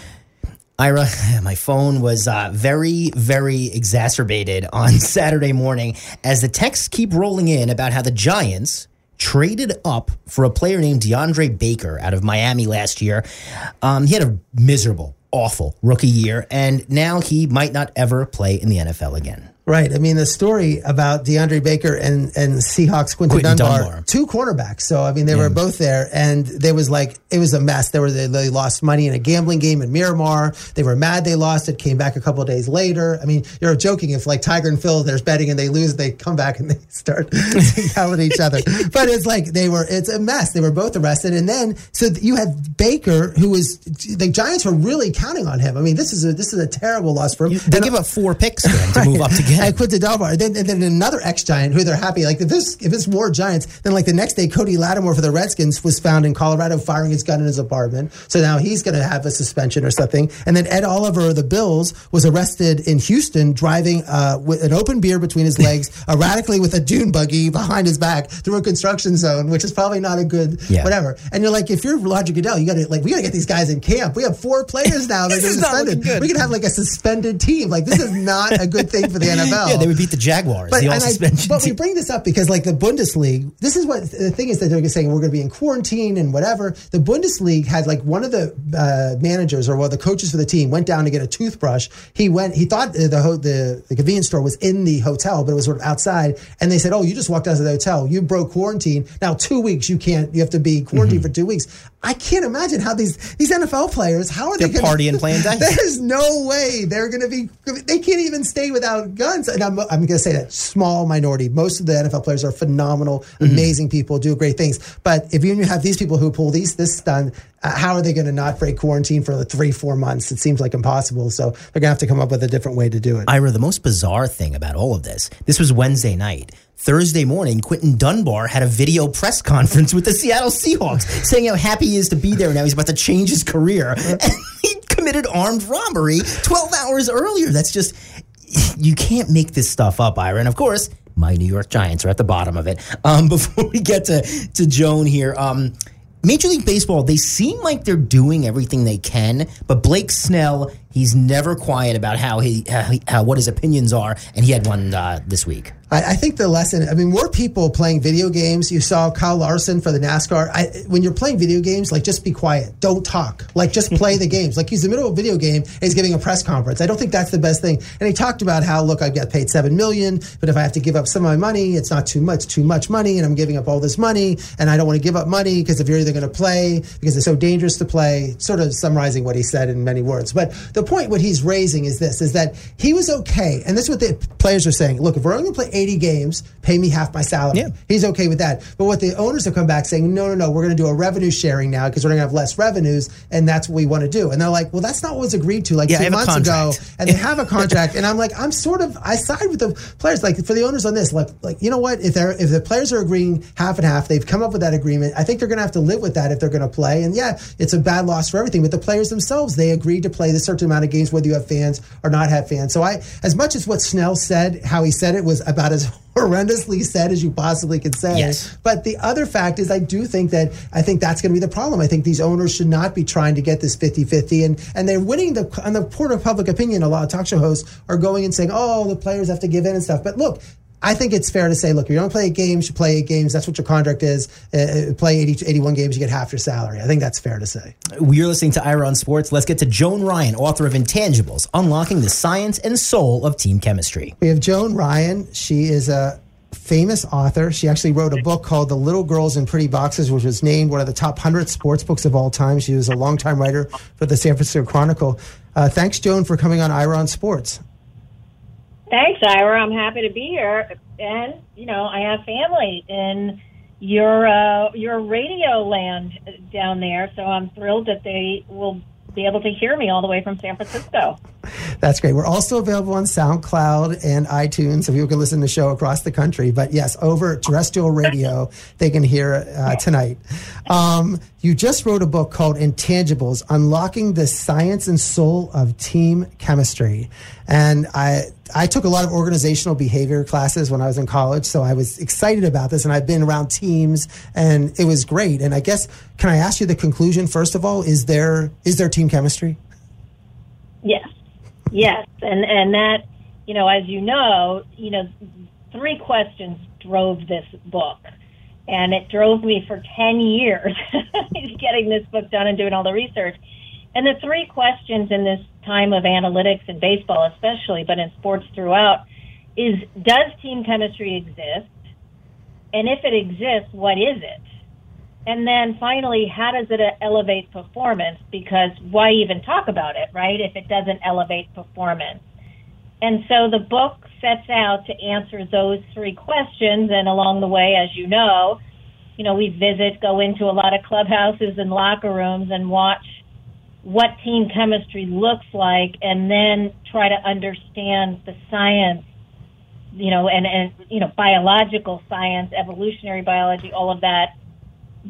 A: Ira, my phone was uh, very, very exacerbated on Saturday morning as the texts keep rolling in about how the Giants traded up for a player named DeAndre Baker out of Miami last year. Um, he had a miserable, awful rookie year, and now he might not ever play in the NFL again.
B: Right. I mean, the story about DeAndre Baker and, and Seahawks Quinton, Dunbar,
A: Dunbar.
B: two cornerbacks. So, I mean, they were both there and there was like, it was a mess. They were, they, they lost money in a gambling game in Miramar. They were mad they lost it, came back a couple of days later. I mean, you're joking if like Tiger and Phil, there's betting and they lose, they come back and they start yelling at each other. But it's like they were, it's a mess. They were both arrested. And then, so you had Baker, who was, the Giants were really counting on him. I mean, this is a, this is a terrible loss for him.
A: They
B: And-
A: give up four picks for him to move up to get
B: and
A: him.
B: Quinton Dunbar. And then, and then another ex Giant who they're happy. Like if this if it's more Giants, then like the next day Cody Latimer for the Redskins was found in Colorado firing his gun in his apartment. So now he's going to have a suspension or something. And then Ed Oliver of the Bills was arrested in Houston driving uh, with an open beer between his legs, erratically with a dune buggy behind his back through a construction zone, which is probably not a good
A: Yeah.
B: whatever. And you're like, if you're Roger Goodell, you got to like we got to get these guys in camp. We have four players now that are suspended. We could have like a suspended team. Like this is not a good thing for the NFL.
A: Yeah, they would beat the Jaguars, the
B: I-
A: suspension
B: but we bring this up because, like the Bundesliga, this is what the thing is that they're saying we're going to be in quarantine and whatever. The Bundesliga had like one of the uh, managers or one of the coaches for the team went down to get a toothbrush. He went. He thought the the, the convenience store was in the hotel, but it was sort of outside. And they said, "Oh, you just walked out of the hotel. You broke quarantine. Now two weeks. You can't. You have to be quarantined
A: Mm-hmm.
B: for two weeks." I can't imagine how these these NFL players how are
A: They're
B: they gonna,
A: partying, playing dice.
B: There's no way they're going to be. They can't even stay without guns. And I'm, I'm going to say that small minority. Most of the NFL players are phenomenal,
A: Mm-hmm.
B: amazing people, do great things. But if you have these people who pull these this stunt, uh, how are they going to not break quarantine for the three four months? It seems like impossible. So they're going to have to come up with a different way to do it.
A: Ira, the most bizarre thing about all of this, this was Wednesday night. Thursday morning, Quinton Dunbar had a video press conference with the Seattle Seahawks saying how happy he is to be there now. He's about to change his career. And he committed armed robbery 12 hours earlier. That's just, you can't make this stuff up, Ira. And of course, my New York Giants are at the bottom of it. Um, before we get to, to Joan here, um, Major League Baseball, they seem like they're doing everything they can, but Blake Snell, he's never quiet about how he, how, he- how what his opinions are, and he had one uh, this week.
B: I, I think the lesson. I mean, more people playing video games. You saw Kyle Larson for the NASCAR. I, when you're playing video games, like just be quiet, don't talk, like just play the games. Like he's in the middle of a video game, and he's giving a press conference. I don't think that's the best thing. And he talked about how, look, I get paid seven million, but if I have to give up some of my money, it's not too much, too much money, and I'm giving up all this money, and I don't want to give up money because if you're either going to play because it's so dangerous to play. Sort of summarizing what he said in many words. But the point, what he's raising is this: is that he was okay, and this is what the players are saying. Look, if we're only going to play 80 games, pay me half my salary.
A: Yeah.
B: He's okay with that. But what the owners have come back saying, no, no, no, we're going to do a revenue sharing now because we're going to have less revenues, and that's what we want to do. And they're like, well, that's not what was agreed to like
A: Yeah,
B: two months ago. And they have a contract, and I'm like, I'm sort of, I side with the players. Like for the owners on this, like, like you know what? If they're if the players are agreeing half and half, they've come up with that agreement. I think they're going to have to live with that if they're going to play. And yeah, it's a bad loss for everything. But the players themselves, they agreed to play this certain amount of games, whether you have fans or not have fans. So I, as much as what Snell said, how he said it was about about as horrendously said as you possibly could say.
A: Yes.
B: But the other fact is, I do think that I think that's going to be the problem. I think these owners should not be trying to get this 50 50. And, and they're winning the, on the court of public opinion. A lot of talk show hosts are going and saying, oh, the players have to give in and stuff. But look, I think it's fair to say, look, if you don't play eight games, you play eight games. That's what your contract is. Uh, play 80, 81 games, you get half your salary. I think that's fair to say.
A: You're listening to Ira on Sports. Let's get to Joan Ryan, author of Intangibles Unlocking the Science and Soul of Team Chemistry.
B: We have Joan Ryan. She is a famous author. She actually wrote a book called The Little Girls in Pretty Boxes, which was named one of the top 100 sports books of all time. She was a longtime writer for the San Francisco Chronicle. Uh, thanks, Joan, for coming on Ira on Sports.
C: Thanks, Ira. I'm happy to be here. And, you know, I have family in your uh, your radio land down there, so I'm thrilled that they will be able to hear me all the way from San Francisco.
B: That's great. We're also available on SoundCloud and iTunes, so people can listen to the show across the country. But yes, over terrestrial radio, they can hear uh, tonight. Um, you just wrote a book called Intangibles Unlocking the Science and Soul of Team Chemistry. And I, I took a lot of organizational behavior classes when I was in college, so I was excited about this, and I've been around teams, and it was great. And I guess, can I ask you the conclusion first of all? Is there is there team chemistry?
C: Yes, yes, and and that you know, as you know, you know, three questions drove this book, and it drove me for ten years getting this book done and doing all the research. And the three questions in this time of analytics in baseball, especially, but in sports throughout, is does team chemistry exist? And if it exists, what is it? And then finally, how does it uh, elevate performance? Because why even talk about it, right? If it doesn't elevate performance. And so the book sets out to answer those three questions. And along the way, as you know, you know, we visit, go into a lot of clubhouses and locker rooms and watch what team chemistry looks like and then try to understand the science you know and and you know biological science evolutionary biology all of that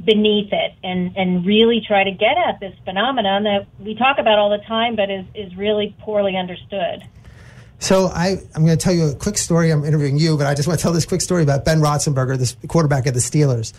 C: beneath it and and really try to get at this phenomenon that we talk about all the time but is is really poorly understood
B: so I, I'm going to tell you a quick story. I'm interviewing you, but I just want to tell this quick story about Ben Roethlisberger, this quarterback of the Steelers.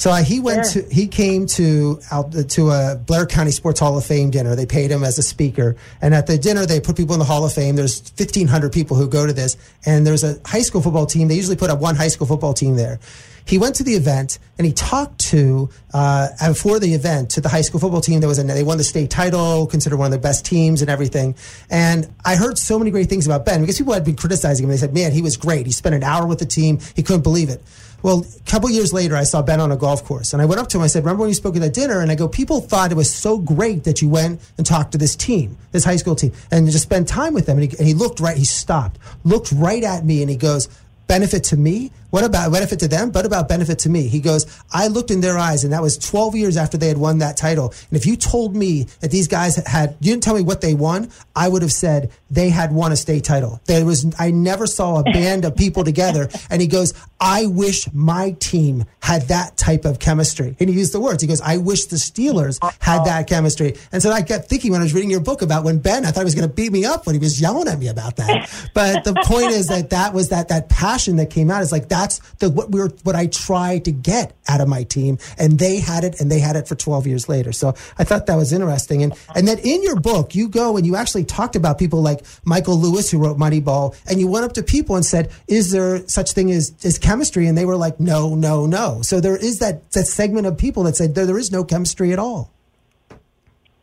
B: So uh, he went sure. to he came to out to a Blair County Sports Hall of Fame dinner. They paid him as a speaker, and at the dinner they put people in the Hall of Fame. There's 1,500 people who go to this, and there's a high school football team. They usually put up one high school football team there. He went to the event and he talked to uh, before the event to the high school football team that was in. They won the state title, considered one of the best teams and everything. And I heard so many great things about Ben because people had been criticizing him. They said, "Man, he was great. He spent an hour with the team. He couldn't believe it." Well, a couple years later, I saw Ben on a golf course, and I went up to him. I said, "Remember when you spoke at that dinner?" And I go, "People thought it was so great that you went and talked to this team, this high school team, and just spent time with them." And he, and he looked right. He stopped, looked right at me, and he goes, "Benefit to me? What about benefit to them? But about benefit to me. He goes, I looked in their eyes, and that was 12 years after they had won that title. And if you told me that these guys had, you didn't tell me what they won, I would have said they had won a state title. There was, I never saw a band of people together. And he goes, I wish my team had that type of chemistry. And he used the words. He goes, I wish the Steelers had that chemistry. And so I kept thinking when I was reading your book about when Ben, I thought he was going to beat me up when he was yelling at me about that. But the point is that that was that, that passion that came out is like, that's the what we were what I tried to get out of my team, and they had it, and they had it for 12 years later. So I thought that was interesting, and and then in your book you go and you actually talked about people like Michael Lewis who wrote Moneyball, and you went up to people and said, "Is there such thing as as chemistry?" And they were like, "No, no, no." So there is that that segment of people that said there, there is no chemistry at all.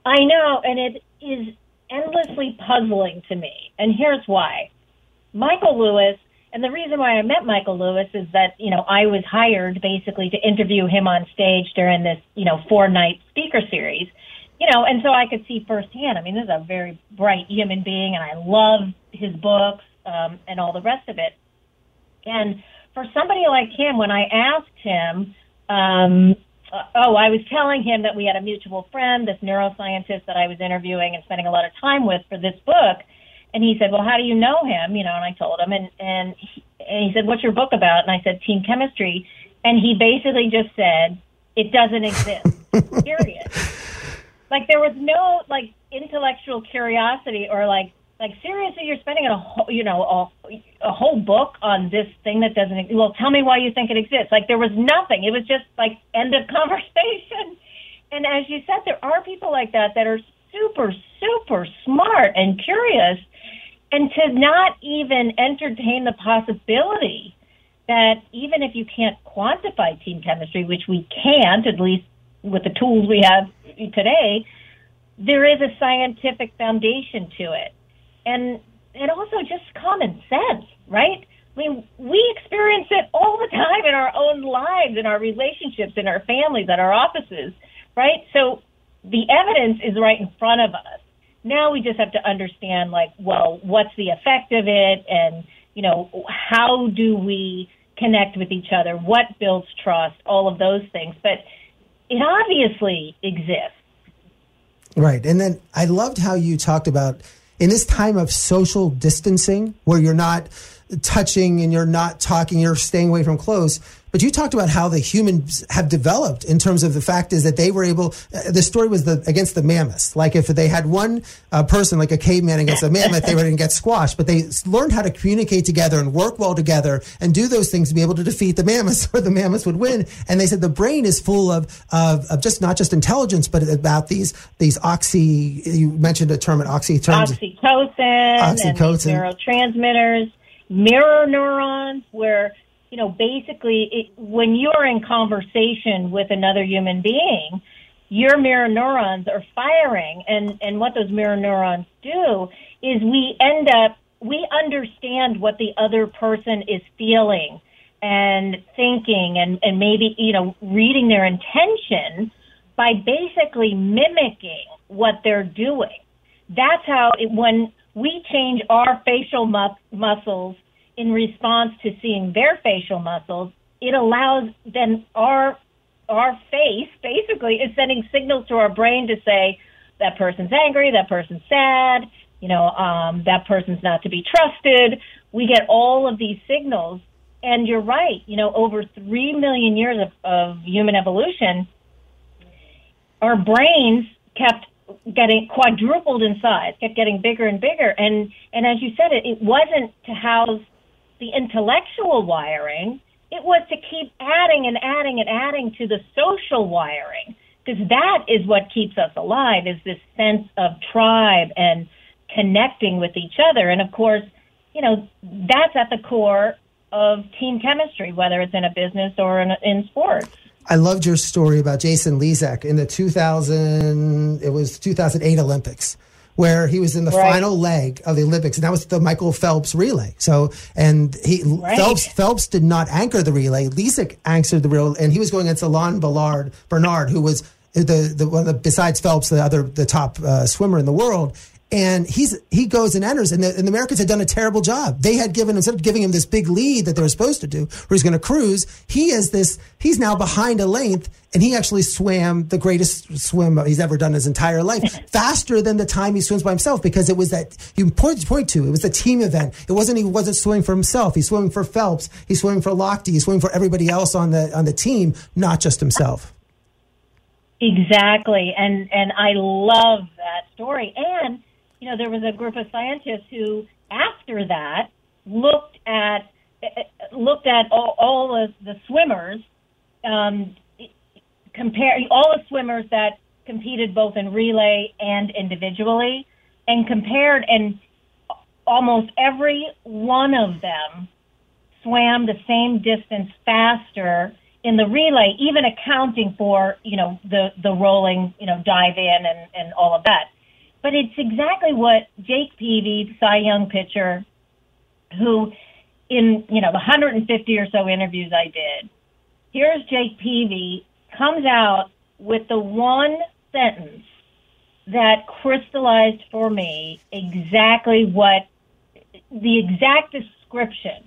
C: I know, and it is endlessly puzzling to me, and here's why. Michael Lewis and the reason why I met Michael Lewis is that, you know, I was hired basically to interview him on stage during this, you know, four night speaker series, you know, and so I could see firsthand. I mean, this is a very bright human being and I love his books, um, and all the rest of it. And for somebody like him, when I asked him, um, uh, oh, I was telling him that we had a mutual friend, this neuroscientist that I was interviewing and spending a lot of time with for this book and he said, "Well, how do you know him?" You know, and I told him, and and he, and he said, "What's your book about?" And I said, "Team chemistry." And he basically just said, "It doesn't exist." period. Like there was no like intellectual curiosity or like Like seriously, you're spending a whole, you know a, a whole book on this thing that doesn't. Well, tell me why you think it exists. Like there was nothing. It was just like end of conversation. And as you said, there are people like that that are super, super smart and curious, and to not even entertain the possibility that even if you can't quantify team chemistry, which we can't, at least with the tools we have today, there is a scientific foundation to it. And and also just common sense, right? I mean, we experience it all the time in our own lives, in our relationships, in our families, at our offices, right? So the evidence is right in front of us. Now we just have to understand, like, well, what's the effect of it, and you know, how do we connect with each other? What builds trust? All of those things, but it obviously exists.
B: Right, and then I loved how you talked about in this time of social distancing, where you're not touching and you're not talking, you're staying away from close but you talked about how the humans have developed in terms of the fact is that they were able. Uh, the story was the against the mammoths. Like if they had one uh, person, like a caveman against a mammoth, they were going to get squashed. But they learned how to communicate together and work well together and do those things to be able to defeat the mammoths, or the mammoths would win. And they said the brain is full of of, of just not just intelligence, but about these these oxy. You mentioned a term, an oxy.
C: Oxytocin, oxytocin, and neurotransmitters, mirror neurons, where you know, basically, it, when you're in conversation with another human being, your mirror neurons are firing, and and what those mirror neurons do is we end up we understand what the other person is feeling and thinking, and and maybe you know reading their intention by basically mimicking what they're doing. That's how it, when we change our facial mu- muscles in response to seeing their facial muscles, it allows then our our face basically is sending signals to our brain to say that person's angry, that person's sad, you know, um, that person's not to be trusted. We get all of these signals, and you're right. You know, over three million years of, of human evolution, our brains kept getting quadrupled in size, kept getting bigger and bigger, and and as you said, it, it wasn't to house the intellectual wiring, it was to keep adding and adding and adding to the social wiring because that is what keeps us alive is this sense of tribe and connecting with each other. And of course you know that's at the core of team chemistry whether it's in a business or in, in sports.
B: I loved your story about Jason Lezak in the 2000 it was 2008 Olympics where he was in the right. final leg of the Olympics, and that was the Michael Phelps relay. So, and he right. Phelps Phelps did not anchor the relay. Lezak anchored the relay, and he was going against Alain Ballard Bernard, who was the the one of the, besides Phelps, the other the top uh, swimmer in the world and he's he goes and enters, and the, and the, Americans had done a terrible job. They had given instead of giving him this big lead that they were supposed to do, where he's going to cruise. He is this. He's now behind a length, and he actually swam the greatest swim he's ever done his entire life, faster than the time he swims by himself, because it was that you point point to. It was a team event. It wasn't he wasn't swimming for himself. He's swimming for Phelps. He's swimming for Lochte. He's swimming for everybody else on the on the team, not just himself.
C: Exactly, and and I love that story and you know, there was a group of scientists who, after that, looked at looked at all, all of the swimmers, um, compare all the swimmers that competed both in relay and individually, and compared, and almost every one of them swam the same distance faster in the relay, even accounting for you know the the rolling you know dive in and and all of that. But it's exactly what Jake Peavy, Cy Young pitcher, who in, you know, the 150 or so interviews I did, here's Jake Peavy comes out with the one sentence that crystallized for me exactly what the exact description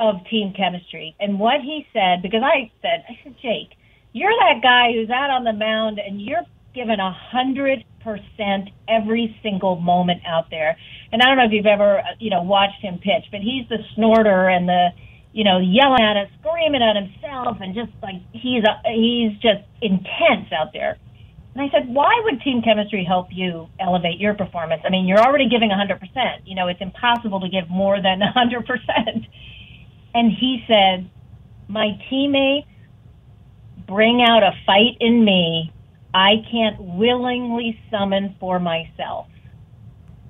C: of team chemistry and what he said because I said I said Jake you're that guy who's out on the mound and you're given a hundred percent every single moment out there. And I don't know if you've ever, uh, you know, watched him pitch, but he's the snorter and the, you know, yelling at us, screaming at himself, and just like he's a, he's just intense out there. And I said, why would team chemistry help you elevate your performance? I mean, you're already giving 100%. You know, it's impossible to give more than 100%. And he said, my teammates bring out a fight in me I can't willingly summon for myself.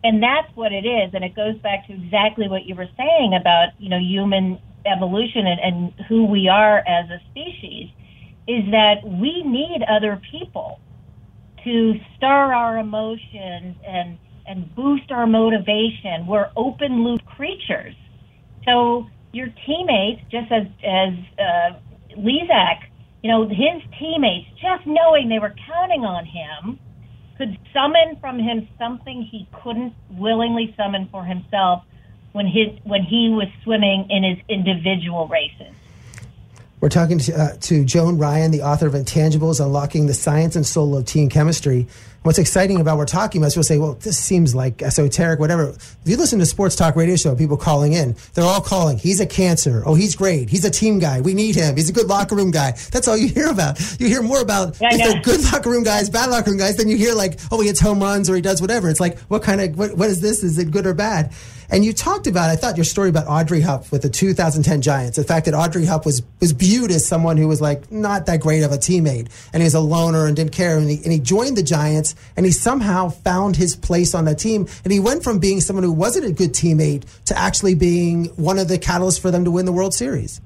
C: And that's what it is. And it goes back to exactly what you were saying about, you know, human evolution and, and who we are as a species is that we need other people to stir our emotions and and boost our motivation. We're open loop creatures. So your teammates, just as as uh, Lezak, you know, his teammates, just knowing they were counting on him, could summon from him something he couldn't willingly summon for himself when his when he was swimming in his individual races.
B: We're talking to, uh, to Joan Ryan, the author of Intangibles Unlocking the Science and Soul of Team Chemistry. What's exciting about what we're talking about is people say, well, this seems like esoteric, whatever. If you listen to sports talk radio show, people calling in, they're all calling, he's a cancer. Oh, he's great. He's a team guy. We need him. He's a good locker room guy. That's all you hear about. You hear more about yeah, good locker room guys, bad locker room guys, than you hear like, oh, he hits home runs or he does whatever. It's like, what kind of, what, what is this? Is it good or bad? And you talked about, I thought your story about Aubrey Huff with the 2010 Giants, the fact that Aubrey Huff was, was viewed as someone who was like not that great of a teammate and he was a loner and didn't care. And he, and he joined the Giants and he somehow found his place on that team. And he went from being someone who wasn't a good teammate to actually being one of the catalysts for them to win the World Series.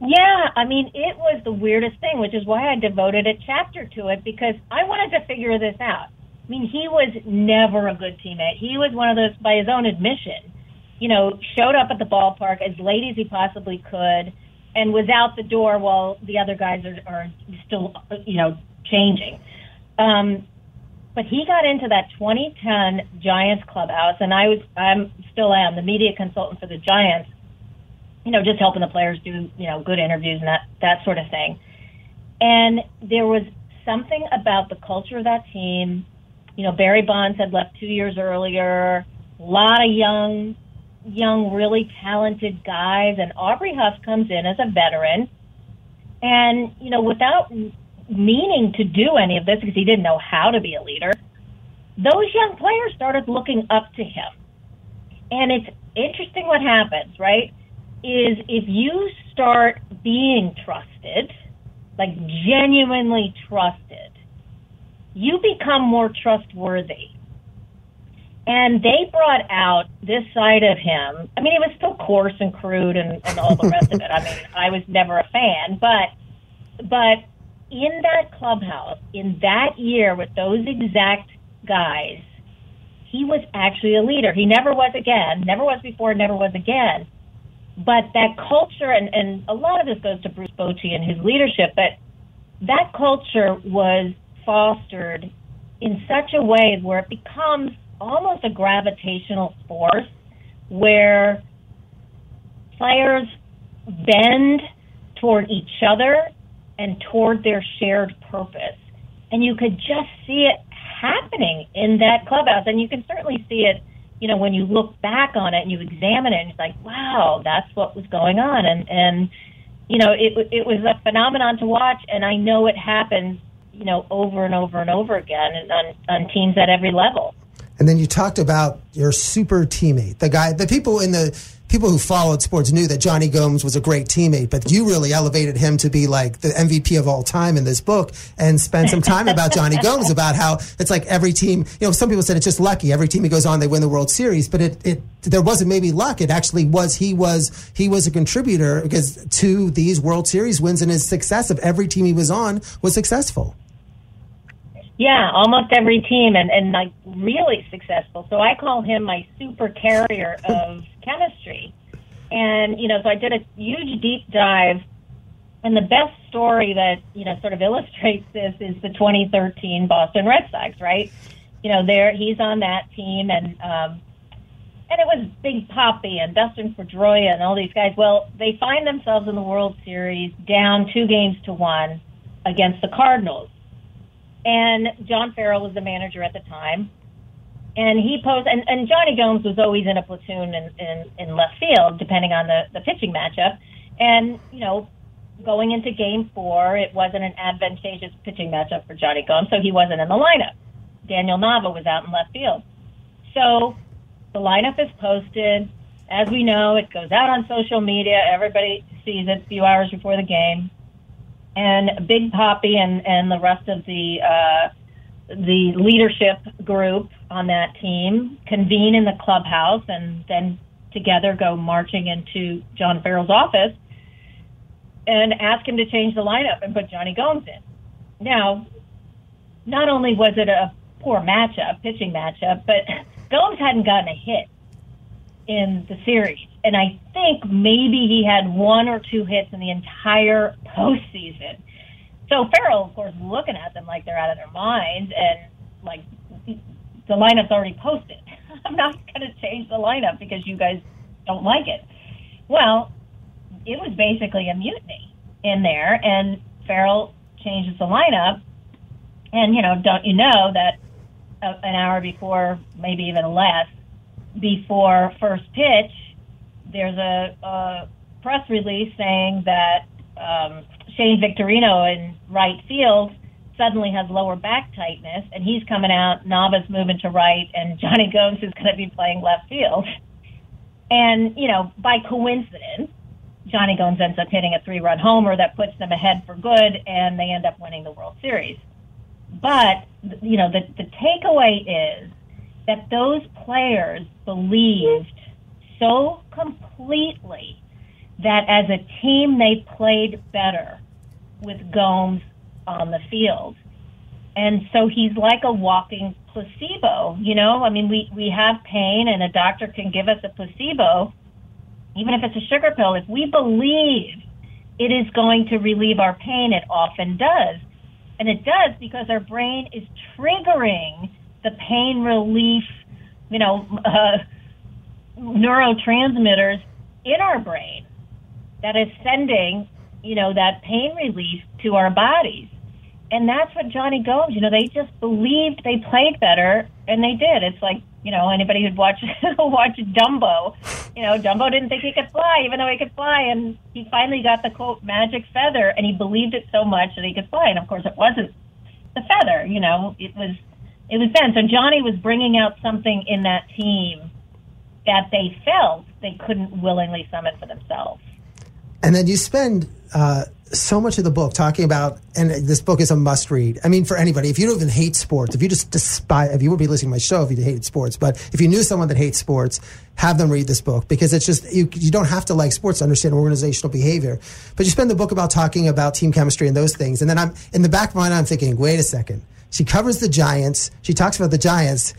C: Yeah, I mean, it was the weirdest thing, which is why I devoted a chapter to it because I wanted to figure this out. I mean, he was never a good teammate. He was one of those, by his own admission, you know, showed up at the ballpark as late as he possibly could and was out the door while the other guys are, are still, you know, changing. Um, but he got into that 2010 Giants clubhouse, and I was, I'm still am the media consultant for the Giants. You know, just helping the players do, you know, good interviews and that that sort of thing. And there was something about the culture of that team you know, Barry Bonds had left two years earlier. A lot of young, young, really talented guys, and Aubrey Huff comes in as a veteran, and you know, without meaning to do any of this because he didn't know how to be a leader, those young players started looking up to him. And it's interesting what happens, right? Is if you start being trusted, like genuinely trusted, you become more trustworthy. And they brought out this side of him. I mean, it was still coarse and crude and, and all the rest of it. I mean, I was never a fan, but but in that clubhouse, in that year with those exact guys, he was actually a leader. He never was again, never was before, never was again. But that culture, and, and a lot of this goes to Bruce Bochy and his leadership, but that culture was fostered in such a way where it becomes almost a gravitational force where players bend toward each other and toward their shared purpose. And you could just see it happening in that clubhouse. And you can certainly see it, you know, when you look back on it and you examine it and it's like, wow, that's what was going on. And, and, you know, it, it was a phenomenon to watch. And I know it happens you know, over and over and over again and on, on teams at every level.
B: And then you talked about your super teammate, the guy, the people in the people who followed sports knew that Jonny Gomes was a great teammate, but you really elevated him to be like the MVP of all time in this book and spend some time about Jonny Gomes about how it's like every team, you know, some people said it's just lucky. Every team he goes on, they win the World Series, but it, it, there wasn't maybe luck. It actually was, he was, he was a contributor because to these World Series wins and his success of every team he was on was successful.
C: Yeah, almost every team and, and like really successful. So I call him my super carrier of chemistry. And, you know, so I did a huge deep dive. And the best story that, you know, sort of illustrates this is the 2013 Boston Red Sox, right? You know, there he's on that team and um and it was Big Papi and Dustin Pedroia and all these guys. Well, they find themselves in the World Series down two games to one against the Cardinals and John Farrell was the manager at the time. And he posed, and, and Jonny Gomes was always in a platoon in, in, in left field, depending on the, the pitching matchup. And, you know, going into game four, it wasn't an advantageous pitching matchup for Jonny Gomes, so he wasn't in the lineup. Daniel Nava was out in left field. So the lineup is posted. As we know, it goes out on social media. Everybody sees it a few hours before the game. And Big Papi and, and the rest of the uh, the leadership group on that team convene in the clubhouse and then together go marching into John Farrell's office and ask him to change the lineup and put Jonny Gomes in. Now, not only was it a poor matchup, pitching matchup, but Gomes hadn't gotten a hit in the series. And I think maybe he had one or two hits in the entire postseason. So Farrell, of course, looking at them like they're out of their minds and like the lineup's already posted. I'm not going to change the lineup because you guys don't like it. Well, it was basically a mutiny in there, and Farrell changes the lineup. And, you know, don't you know that uh, an hour before, maybe even less, before first pitch, there's a, a press release saying that um, Shane Victorino in right field suddenly has lower back tightness, and he's coming out. Nava's moving to right, and Jonny Gomes is going to be playing left field. And you know, by coincidence, Jonny Gomes ends up hitting a three-run homer that puts them ahead for good, and they end up winning the World Series. But you know, the the takeaway is that those players believed so completely that as a team they played better with Gomes on the field. And so he's like a walking placebo, you know? I mean, we, we have pain and a doctor can give us a placebo, even if it's a sugar pill. If we believe it is going to relieve our pain, it often does. And it does because our brain is triggering the pain relief, you know, uh, neurotransmitters in our brain that is sending, you know, that pain relief to our bodies. And that's what Jonny Gomes, you know, they just believed they played better, and they did. It's like, you know, anybody who'd watch watch Dumbo, you know, Dumbo didn't think he could fly, even though he could fly, and he finally got the quote magic feather, and he believed it so much that he could fly. And of course, it wasn't the feather, you know, it was it was Ben. So Jonny was bringing out something in that team that they felt they couldn't willingly summon for themselves.
B: And then you spend uh, so much of the book talking about, and this book is a must read. I mean, for anybody, if you don't even hate sports, if you just despise, if you would be listening to my show if you hated sports, but if you knew someone that hates sports, have them read this book because it's just, you, you don't have to like sports to understand organizational behavior. But you spend the book about talking about team chemistry and those things. And then I'm, in the back of my mind, I'm thinking, wait a second. She covers the Giants. She talks about the Giants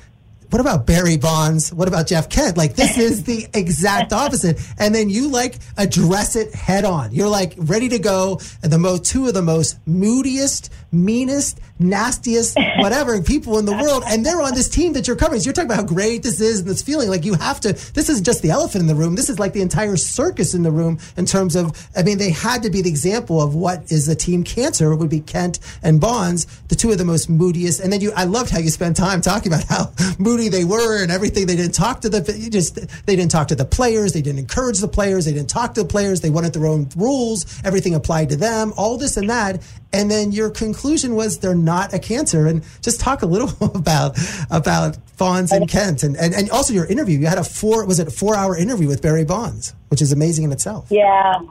B: what about Barry Bonds? What about Jeff Kent? Like this is the exact opposite. And then you like address it head on. You're like ready to go. And the most two of the most moodiest, meanest, nastiest, whatever people in the world, and they're on this team that you're covering. So you're talking about how great this is and this feeling. Like you have to. This isn't just the elephant in the room. This is like the entire circus in the room in terms of. I mean, they had to be the example of what is the team cancer. It would be Kent and Bonds, the two of the most moodiest. And then you, I loved how you spent time talking about how moody they were and everything. They didn't talk to the. Just they didn't talk to the players. They didn't encourage the players. They didn't talk to the players. They wanted their own rules. Everything applied to them. All this and that. And then your conclusion was they're not a cancer. And just talk a little about about Bonds and Kent, and, and and also your interview. You had a four was it a four hour interview with Barry Bonds, which is amazing in itself.
C: Yeah,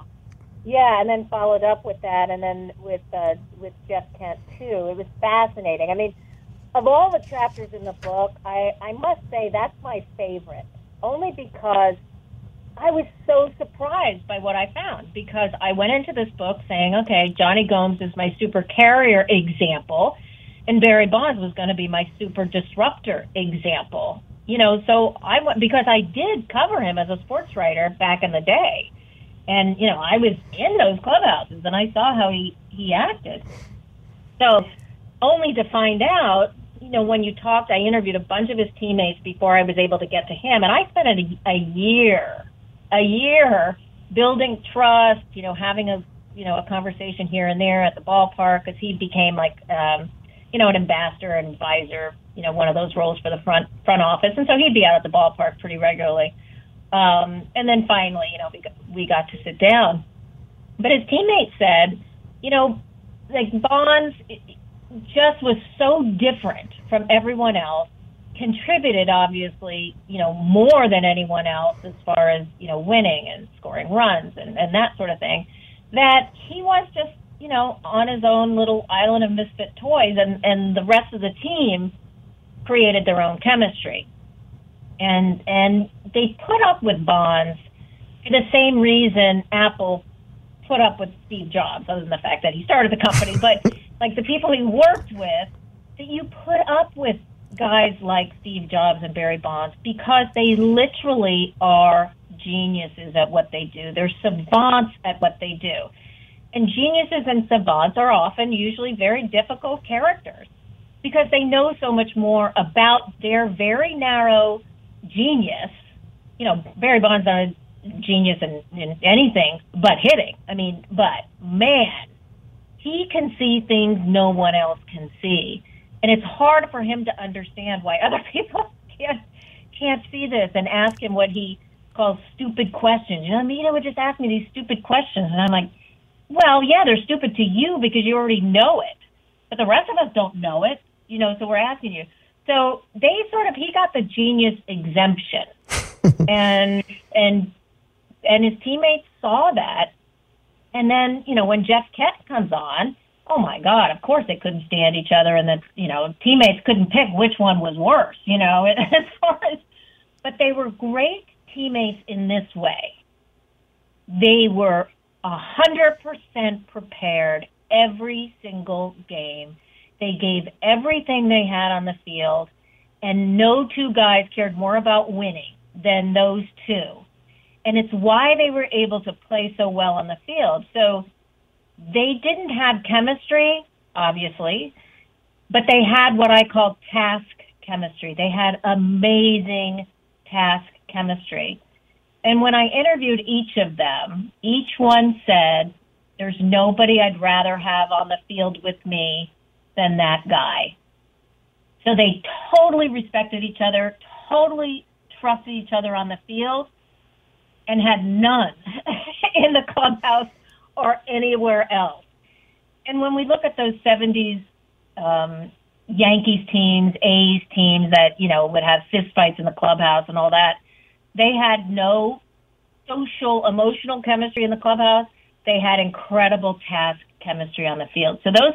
C: yeah, and then followed up with that, and then with uh, with Jeff Kent too. It was fascinating. I mean, of all the chapters in the book, I I must say that's my favorite, only because I was so surprised by what I found because I went into this book saying, okay, Jonny Gomes is my super carrier example, and Barry Bonds was going to be my super disruptor example. You know, so I went because I did cover him as a sports writer back in the day, and you know, I was in those clubhouses and I saw how he he acted. So, only to find out, you know, when you talked, I interviewed a bunch of his teammates before I was able to get to him, and I spent a, a year a year building trust, you know, having a you know a conversation here and there at the ballpark because he became like um, you know an ambassador, an advisor, you know, one of those roles for the front front office, and so he'd be out at the ballpark pretty regularly. Um, and then finally, you know, we got, we got to sit down. But his teammates said, you know, like Bonds just was so different from everyone else, contributed obviously, you know, more than anyone else as far as, you know, winning and scoring runs and, and that sort of thing, that he was just, you know, on his own little island of misfit toys and, and the rest of the team created their own chemistry. And and they put up with Bonds for the same reason Apple put up with Steve Jobs, other than the fact that he started the company. But like the people he worked with, that you put up with guys like Steve Jobs and Barry Bonds because they literally are geniuses at what they do. They're savants at what they do. And geniuses and savants are often usually very difficult characters because they know so much more about their very narrow genius. You know, Barry Bonds on genius in, in anything but hitting. I mean, but man, he can see things no one else can see. And it's hard for him to understand why other people can't can't see this and ask him what he calls stupid questions. You know, Mina would just ask me these stupid questions and I'm like, Well, yeah, they're stupid to you because you already know it. But the rest of us don't know it, you know, so we're asking you. So they sort of he got the genius exemption. and and and his teammates saw that. And then, you know, when Jeff Kent comes on, oh my God, of course they couldn't stand each other and the, you know, teammates couldn't pick which one was worse, you know, as far as, but they were great teammates in this way. They were a hundred percent prepared every single game. They gave everything they had on the field and no two guys cared more about winning than those two and it's why they were able to play so well on the field. So they didn't have chemistry, obviously, but they had what I call task chemistry. They had amazing task chemistry. And when I interviewed each of them, each one said, There's nobody I'd rather have on the field with me than that guy. So they totally respected each other, totally trusted each other on the field and had none in the clubhouse or anywhere else. And when we look at those 70s um, Yankees teams, A's teams that, you know, would have fistfights in the clubhouse and all that, they had no social, emotional chemistry in the clubhouse. They had incredible task chemistry on the field. So those,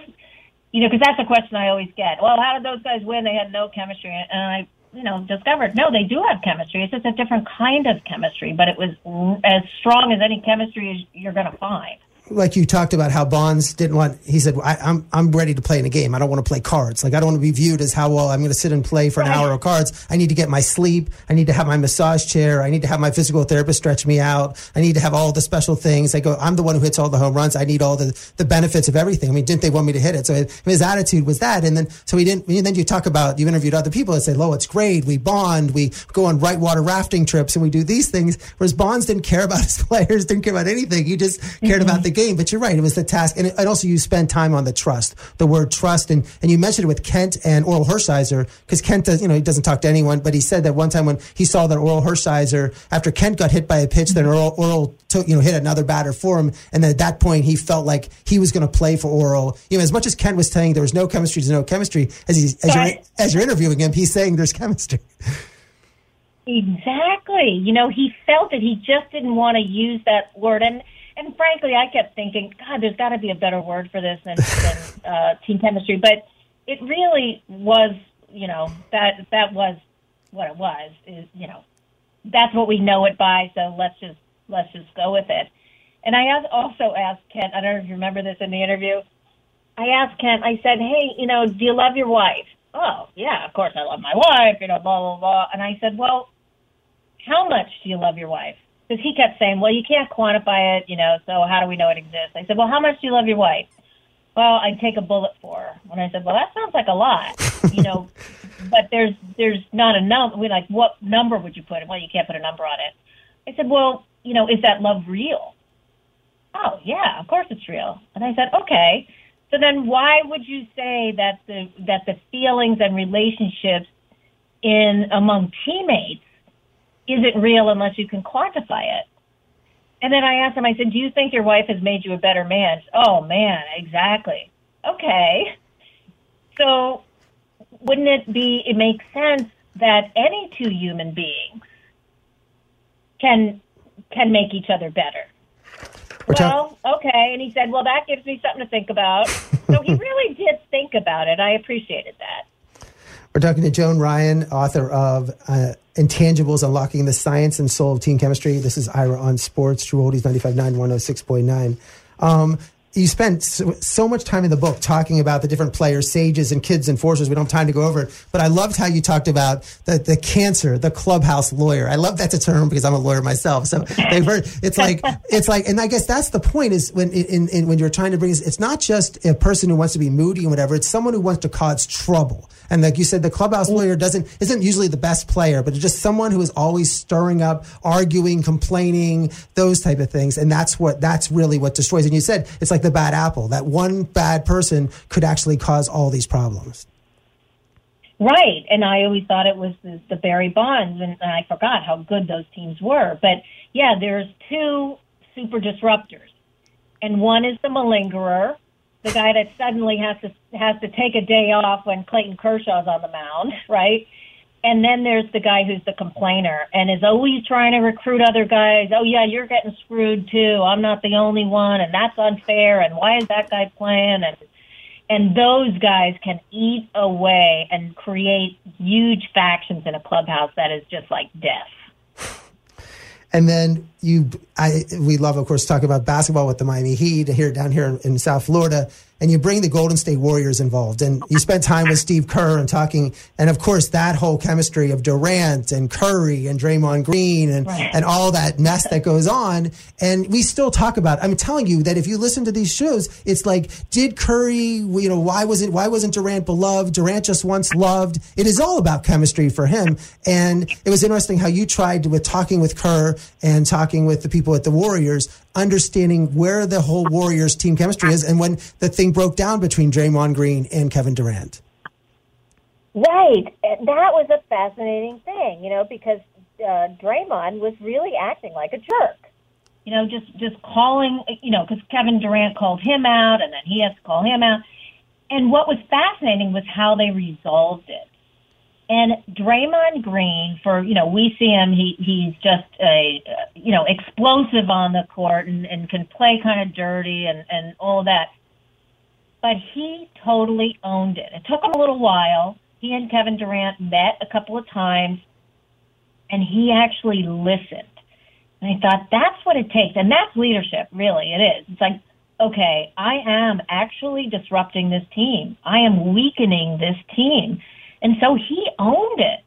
C: you know, because that's a question I always get. Well, how did those guys win? They had no chemistry. And I you know, discovered no, they do have chemistry. It's just a different kind of chemistry, but it was as strong as any chemistry you're going to find
B: like you talked about how Bonds didn't want. He said, I, am I'm, I'm ready to play in a game. I don't want to play cards. Like I don't want to be viewed as how well I'm going to sit and play for an hour of cards. I need to get my sleep. I need to have my massage chair. I need to have my physical therapist stretch me out. I need to have all the special things. I go. I'm the one who hits all the home runs. I need all the the benefits of everything. I mean, didn't they want me to hit it? So his attitude was that. And then so he didn't. And then you talk about you interviewed other people that said, "Oh, it's great. We bond. We go on whitewater rafting trips, and we do these things." Whereas Bonds didn't care about his players. Didn't care about anything. He just cared mm-hmm. about the game. But you're right. It was the task. And, and also you spend time on the trust, the word trust. And, and you mentioned it with Kent and Orel Hershiser because Kent does, you know, he doesn't talk to anyone, but he said that one time when he saw that Orel Hershiser, after Kent got hit by a pitch, then Oral, Orel took, you know, hit another batter for him. And then at that point, he felt like he was going to play for Orel. You know, as much as Kent was saying there was no chemistry, there's no chemistry, as, he, as, you're, as you're interviewing him, he's saying there's chemistry.
C: Exactly. You know, he felt it. He just didn't want to use that word. And and frankly, I kept thinking, God, there's got to be a better word for this than, than uh, team chemistry. But it really was, you know, that that was what it was. Is you know, that's what we know it by. So let's just let's just go with it. And I also asked Kent. I don't know if you remember this in the interview. I asked Kent. I said, Hey, you know, do you love your wife? Oh, yeah, of course I love my wife. You know, blah blah blah. And I said, Well, how much do you love your wife? Because he kept saying, "Well, you can't quantify it, you know. So how do we know it exists?" I said, "Well, how much do you love your wife?" Well, I'd take a bullet for her. And I said, "Well, that sounds like a lot, you know." but there's there's not a number. We like, what number would you put? Well, you can't put a number on it. I said, "Well, you know, is that love real?" Oh, yeah, of course it's real. And I said, "Okay." So then, why would you say that the that the feelings and relationships in among teammates isn't real unless you can quantify it. And then I asked him, I said, Do you think your wife has made you a better man? Oh, man, exactly. Okay. So wouldn't it be, it makes sense that any two human beings can can make each other better.
B: We're
C: well, okay. And he said, well, that gives me something to think about. so he really did think about it. I appreciated that.
B: We're talking to Joan Ryan, author of uh, Intangibles Unlocking the Science and Soul of Team Chemistry. This is Ira on Sports, True Oldies 95.9, 106.9. Um, you spent so, so, much time in the book talking about the different players, sages and kids and enforcers. We don't have time to go over it, but I loved how you talked about the, the cancer, the clubhouse lawyer. I love that's a term because I'm a lawyer myself. So they've heard it's like it's like, and I guess that's the point is when in, in when you're trying to bring it's not just a person who wants to be moody and whatever. It's someone who wants to cause trouble. And like you said, the clubhouse lawyer doesn't isn't usually the best player, but it's just someone who is always stirring up, arguing, complaining, those type of things. And that's what that's really what destroys. And you said it's like the bad apple. That one bad person could actually cause all these problems.
C: Right, and I always thought it was the, the Barry Bonds, and, and I forgot how good those teams were. But yeah, there's two super disruptors, and one is the malingerer, the guy that suddenly has to has to take a day off when Clayton Kershaw's on the mound, right? And then there's the guy who's the complainer and is always trying to recruit other guys. Oh yeah, you're getting screwed too. I'm not the only one, and that's unfair. And why is that guy playing? And and those guys can eat away and create huge factions in a clubhouse that is just like death.
B: And then you, I, we love, of course, talking about basketball with the Miami Heat here down here in South Florida and you bring the Golden State Warriors involved, and you spent time with Steve Kerr and talking, and of course that whole chemistry of Durant and Curry and Draymond Green and right. and all that mess that goes on, and we still talk about. It. I'm telling you that if you listen to these shows, it's like, did Curry, you know, why was it, why wasn't Durant beloved? Durant just once loved. It is all about chemistry for him, and it was interesting how you tried with talking with Kerr and talking with the people at the Warriors understanding where the whole Warriors team chemistry is and when the thing broke down between Draymond Green and Kevin Durant.
C: Right. That was a fascinating thing, you know, because uh, Draymond was really acting like a jerk. You know, just just calling, you know, because Kevin Durant called him out, and then he has to call him out. And what was fascinating was how they resolved it. And Draymond Green, for you know, we see him. He he's just a you know explosive on the court and, and can play kind of dirty and and all that. But he totally owned it. It took him a little while. He and Kevin Durant met a couple of times, and he actually listened. And I thought that's what it takes, and that's leadership. Really, it is. It's like, okay, I am actually disrupting this team. I am weakening this team and so he owned it.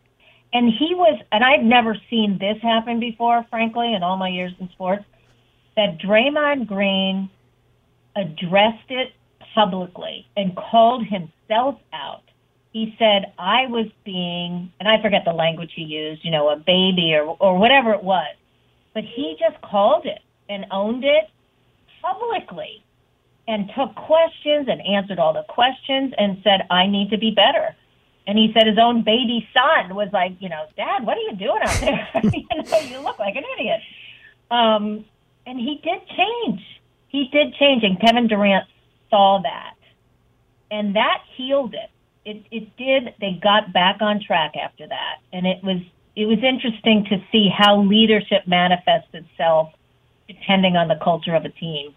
C: And he was, and I've never seen this happen before, frankly, in all my years in sports, that Draymond Green addressed it publicly and called himself out. He said, I was being, and I forget the language he used, you know, a baby or, or whatever it was, but he just called it and owned it publicly and took questions and answered all the questions and said, I need to be better. And he said his own baby son was like, you know, Dad, what are you doing out there? you know, you look like an idiot. Um, and he did change. He did change, and Kevin Durant saw that, and that healed it. It it did. They got back on track after that, and it was it was interesting to see how leadership manifests itself depending on the culture of a team.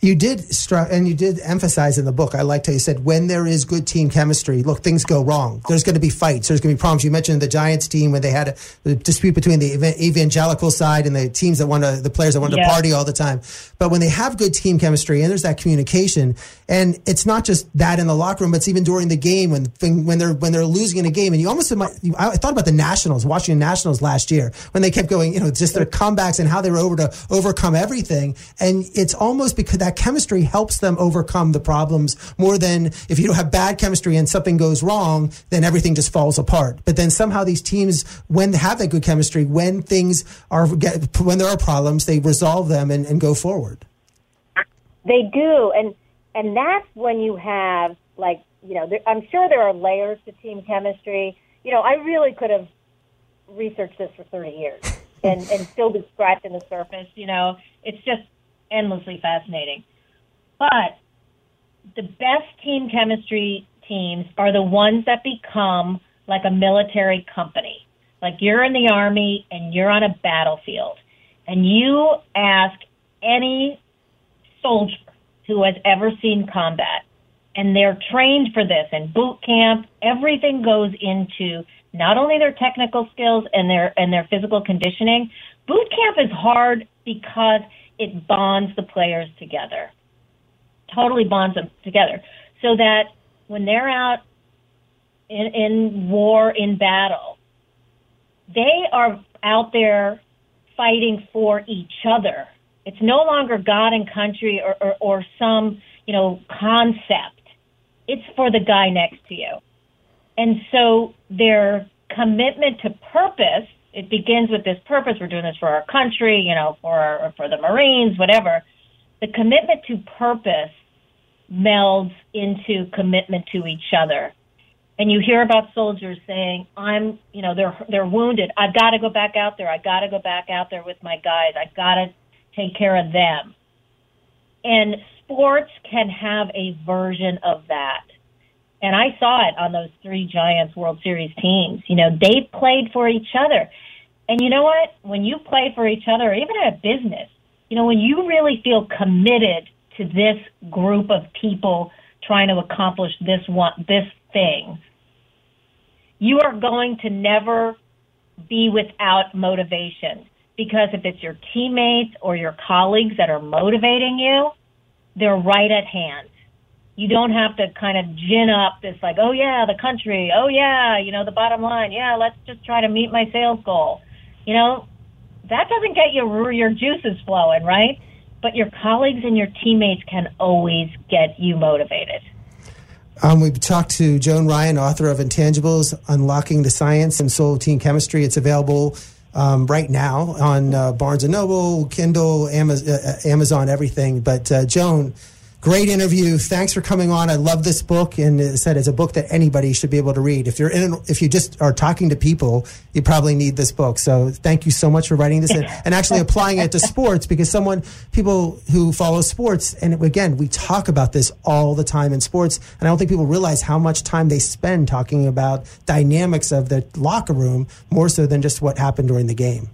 B: You did, and you did emphasize in the book. I liked how you said when there is good team chemistry, look, things go wrong. There's going to be fights. There's going to be problems. You mentioned the Giants team when they had a, a dispute between the evangelical side and the teams that want to, the players that want yeah. to party all the time. But when they have good team chemistry and there's that communication, and it's not just that in the locker room, but it's even during the game when when they're when they're losing in a game. And you almost, I thought about the Nationals, watching the Nationals last year when they kept going, you know, just their comebacks and how they were over to overcome everything. And it's almost because that chemistry helps them overcome the problems more than if you don't have bad chemistry and something goes wrong, then everything just falls apart. But then somehow these teams, when they have that good chemistry, when things are, when there are problems, they resolve them and, and go forward.
C: They do. And, and that's when you have like, you know, there, I'm sure there are layers to team chemistry. You know, I really could have researched this for 30 years and, and still be scratching the surface. You know, it's just endlessly fascinating. But the best team chemistry teams are the ones that become like a military company. Like you're in the army and you're on a battlefield and you ask any soldier who has ever seen combat and they're trained for this and boot camp, everything goes into not only their technical skills and their and their physical conditioning. Boot camp is hard because it bonds the players together. Totally bonds them together. So that when they're out in, in war, in battle, they are out there fighting for each other. It's no longer God and country or, or, or some, you know, concept. It's for the guy next to you. And so their commitment to purpose, it begins with this purpose. We're doing this for our country, you know, for our, for the Marines, whatever. The commitment to purpose melds into commitment to each other. And you hear about soldiers saying, "I'm, you know, they're they're wounded. I've got to go back out there. I got to go back out there with my guys. I got to take care of them." And sports can have a version of that. And I saw it on those three Giants World Series teams. You know, they played for each other. And you know what? When you play for each other, even in a business, you know, when you really feel committed to this group of people trying to accomplish this one, this thing, you are going to never be without motivation. Because if it's your teammates or your colleagues that are motivating you, they're right at hand. You don't have to kind of gin up this like, oh yeah, the country, oh yeah, you know, the bottom line, yeah, let's just try to meet my sales goal. You know, that doesn't get your your juices flowing, right? But your colleagues and your teammates can always get you motivated.
B: Um, we've talked to Joan Ryan, author of Intangibles Unlocking the Science and Soul of Team Chemistry. It's available um, right now on uh, Barnes and Noble, Kindle, Amazon, uh, Amazon everything. But uh, Joan, great interview. Thanks for coming on. I love this book, and it said it's a book that anybody should be able to read. If you're in, if you just are talking to people, you probably need this book. So thank you so much for writing this and, and actually applying it to sports because someone, people who follow sports, and again, we talk about this all the time in sports, and I don't think people realize how much time they spend talking about dynamics of the locker room more so than just what happened during the game.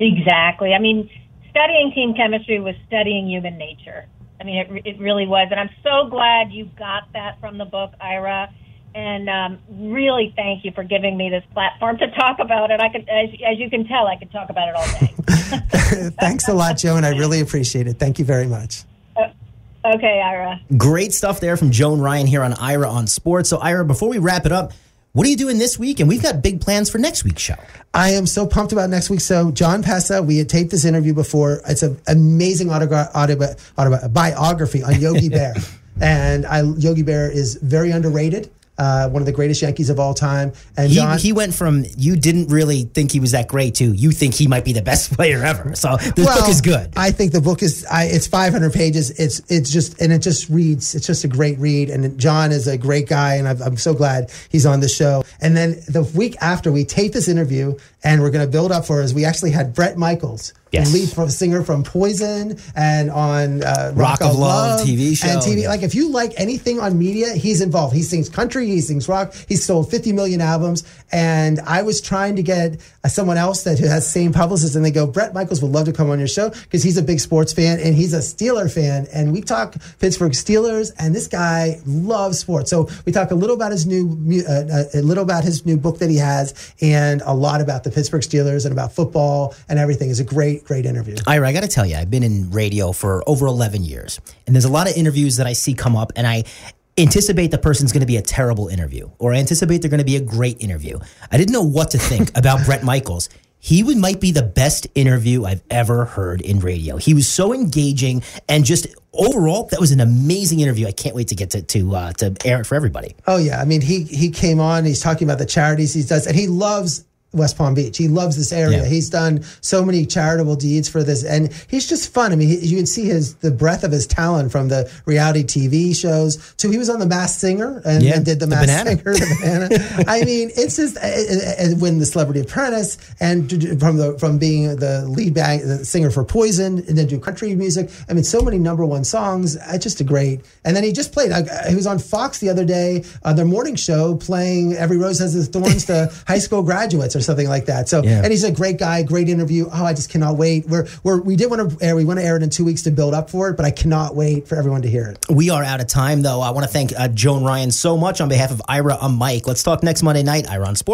C: Exactly. I mean, studying team chemistry was studying human nature I mean, it, it really was. And I'm so glad you got that from the book, Ira. And um, really thank you for giving me this platform to talk about it. I could, as, as you can tell, I could talk about it all
B: day. Thanks a lot, Joan. I really appreciate it. Thank you very much.
C: Uh, okay, Ira.
A: Great stuff there from Joan Ryan here on Ira on Sports. So, Ira, before we wrap it up, what are you doing this week? And we've got big plans for next week's show.
B: I am so pumped about next week's show. Jon Pessah, we had taped this interview before. It's an amazing autogra- autobi- autobi- biography on Yogi Bear. and I, Yogi Bear is very underrated uh, one of the greatest Yankees of all time. And
A: he,
B: Jon,
A: he went from you didn't really think he was that great to you think he might be the best player ever. So this
B: well,
A: book is good.
B: I think the book is I, it's 500 pages. It's it's just and it just reads. It's just a great read. And Jon is a great guy, and I'm, I'm so glad he's on the show. And then the week after we tape this interview, and we're going to build up for us. We actually had Bret Michaels
A: yes.
B: lead from singer from Poison and on uh,
A: Rock, Rock, of Love, Love
B: TV
A: show
B: and TV. Like if you like anything on media, he's involved. He sings country, he sings rock. He's sold 50 million albums. And I was trying to get uh, someone else that has same publicist, and they go, Bret Michaels would love to come on your show because he's a big sports fan and he's a Steeler fan. And we talk Pittsburgh Steelers, and this guy loves sports. So we talk a little about his new, uh, uh, a little about his new book that he has, and a lot about the Pittsburgh Steelers and about football and everything. It's a great, great interview.
A: Ira, I got to tell you, I've been in radio for over 11 years, and there's a lot of interviews that I see come up, and I anticipate the person's going to be a terrible interview, or anticipate they're going to be a great interview. I didn't know what to think about Bret Michaels. He would, might be the best interview I've ever heard in radio. He was so engaging and just overall, that was an amazing interview. I can't wait to get to to, uh, to air it for everybody.
B: Oh yeah, I mean he he came on. He's talking about the charities he does, and he loves West Palm Beach. He loves this area.
A: Yeah.
B: He's done so many charitable deeds for this, and he's just fun. I mean, he, you can see his the breadth of his talent from the reality TV shows to he was on the Masked Singer and,
A: Yeah,
B: and did the, Masked. Singer, the banana. I mean, it's just uh, uh, uh, when the Celebrity Apprentice and from the from being the lead bag, the singer for Poison, and then do country music. I mean, so many number one songs. Uh, just a great. And then he just played. He was on Fox the other day, uh, their morning show, playing "Every Rose Has Its Thorns" to high school graduates or something like that. So,
A: Yeah.
B: and he's a great guy, great interview. Oh, I just cannot wait. We're, we're we did want to air. We want to air it in two weeks to build up for it, but I cannot wait for everyone to hear it.
A: We are out of time, though. I want to thank uh, Joan Ryan so much on behalf of Ira. I'm Mike. Let's talk next Monday night, Ira on Sports.